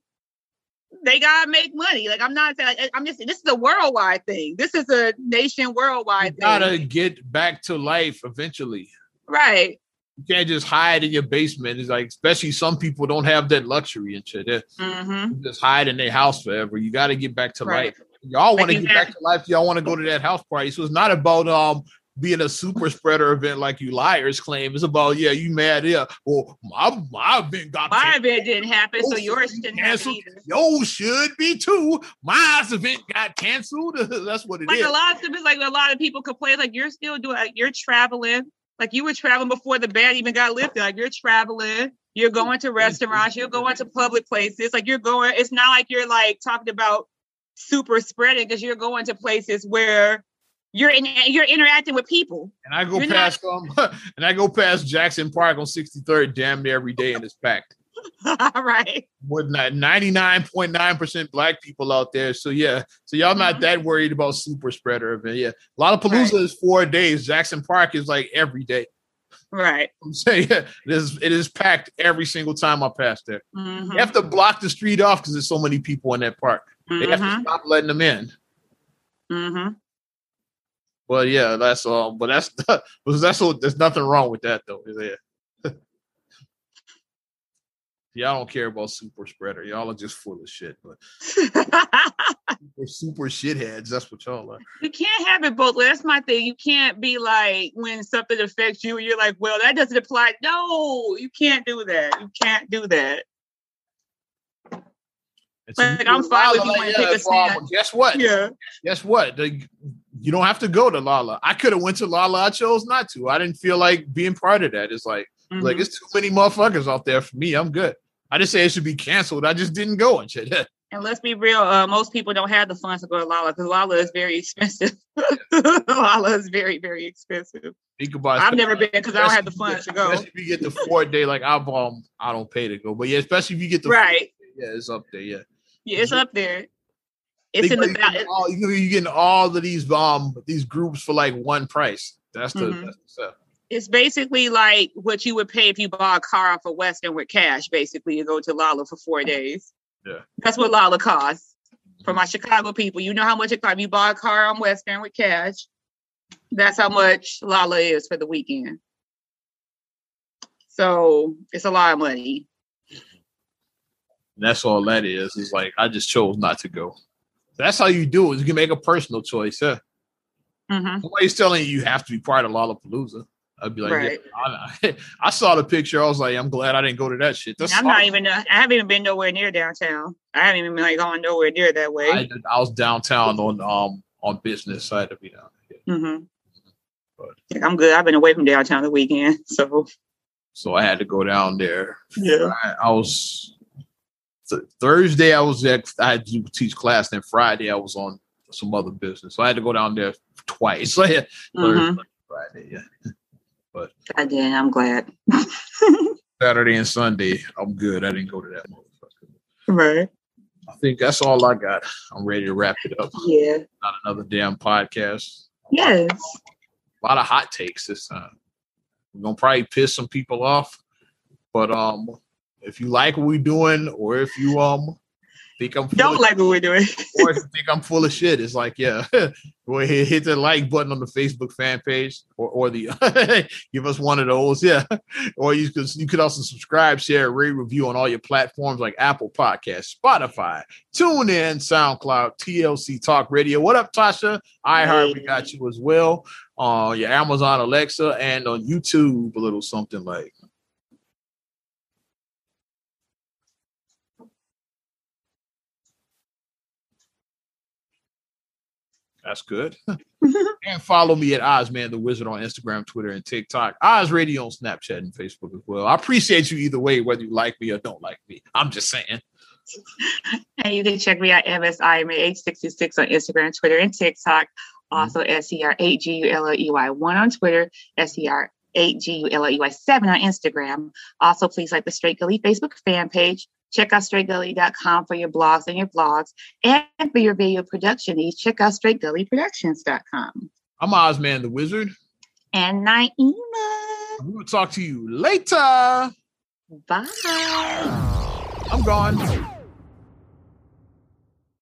they gotta make money. Like I'm not saying like, I'm just this is a worldwide thing. This is a nation worldwide you gotta thing. get back to life eventually. Right. You can't just hide in your basement. It's like, especially some people don't have that luxury and shit. Mm-hmm. Just hide in their house forever. You got to get back to right. life. Y'all want to get back to life. Y'all want to go to that house party. So it's not about um being a super spreader event like you liars claim. It's about yeah, you mad yeah. Well, my my event got my canceled. event didn't happen, so yours didn't happen either. Yours should be too. My event got canceled. That's what it like is. a lot of stuff is like a lot of people complain like you're still doing like you're traveling. Like you were traveling before the ban even got lifted. Like you're traveling, you're going to restaurants, you're going to public places. Like you're going. It's not like you're like talking about super spreading because you're going to places where you're in, you're interacting with people. And I go you're past not... um and I go past Jackson Park on 63rd damn near every day and it's packed. All right. With 99.9% black people out there. So yeah. So y'all not mm-hmm. that worried about super spreader event. Yeah. Lollapalooza right. is four days. Jackson Park is like every day. Right. I'm saying yeah, it is it is packed every single time I pass there. Mm-hmm. You have to block the street off because there's so many people in that park. Mm-hmm. They have to mm-hmm. stop letting them in. Mm-hmm. Well, yeah, that's um, but that's that's what there's nothing wrong with that though, is there? y'all don't care about super spreader. Y'all are just full of shit, but we're super shitheads. That's what y'all are. You can't have it both. That's my thing. You can't be like when something affects you, you're like, well, that doesn't apply. No, you can't do that. You can't do that. It's like I'm fine with you want to take a stand. Guess what? Yeah. Guess what? The you don't have to go to Lolla. I could have went to Lolla. I chose not to. I didn't feel like being part of that. It's like mm-hmm. like it's too many motherfuckers out there for me. I'm good. I just say it should be canceled. I just didn't go and shit. and let's be real, uh, most people don't have the funds to go to Lolla because Lolla is very expensive. Lolla is very, very expensive. I've never been because I don't have the funds to go. Especially if you get the four day, like I've um, I don't pay to go, but yeah, especially if you get the right, yeah, it's up there, yeah, yeah, it's up there. It's in the you all, you're getting all of these um these groups for like one price. That's the, mm-hmm. that's the stuff. It's basically like what you would pay if you bought a car off of Western with cash. Basically, you go to Lolla for four days. Yeah, that's what Lolla costs. For my Chicago people, you know how much it costs. If you buy a car on Western with cash, that's how much Lolla is for the weekend. So it's a lot of money. And that's all that is. Is like I just chose not to go. That's how you do it. You can make a personal choice. Yeah. Mm-hmm. Nobody's telling you you have to be part of Lollapalooza. I'd be like, Right. yeah, I, I saw the picture. I was like, I'm glad I didn't go to that shit. That's I'm not even. uh, I haven't even been nowhere near downtown. I haven't even like gone nowhere near that way. I, I was downtown on um on business, so I had to be down there. hmm But- I'm good. I've been away from downtown the weekend, so So I had to go down there. yeah. I, I was th- Thursday. I was at I had to teach class. Then Friday I was on some other business, so I had to go down there twice. So yeah, hmm Thursday, Friday, yeah. God damn, I'm glad. Saturday and Sunday, I'm good. I didn't go to that motherfucker. right. I think that's all I got. I'm ready to wrap it up. Yeah. Not another damn podcast. Yes. A lot of hot takes this time. We're gonna probably piss some people off, but um, if you like what we're doing, or if you um think I'm full Don't of, like what we're doing. or if you think I'm full of shit, it's like yeah, go ahead hit the like button on the Facebook fan page, or or the give us one of those, yeah. Or you could you could also subscribe, share, rate, review on all your platforms like Apple Podcasts, Spotify, TuneIn, SoundCloud, TLC Talk Radio. What up, Tasha? I iHeart, we got you as well. Uh, your Amazon Alexa and on YouTube, a little something like. That's good. and follow me at Ozman the Wizard on Instagram, Twitter, and TikTok. Oz Radio on Snapchat and Facebook as well. I appreciate you either way, whether you like me or don't like me. I'm just saying. And you can check me out MSIMA866 on Instagram, Twitter, and TikTok. Mm-hmm. Also, SCR8GULLEY1 on Twitter, SCR8GULLEY7 on Instagram. Also, please like the Straight Gully Facebook fan page. Check out straightgully.com for your blogs and your vlogs. And for your video production needs, check out straightgullyproductions.com. I'm Ozman the Wizard. And Naima. We will talk to you later. Bye. I'm gone.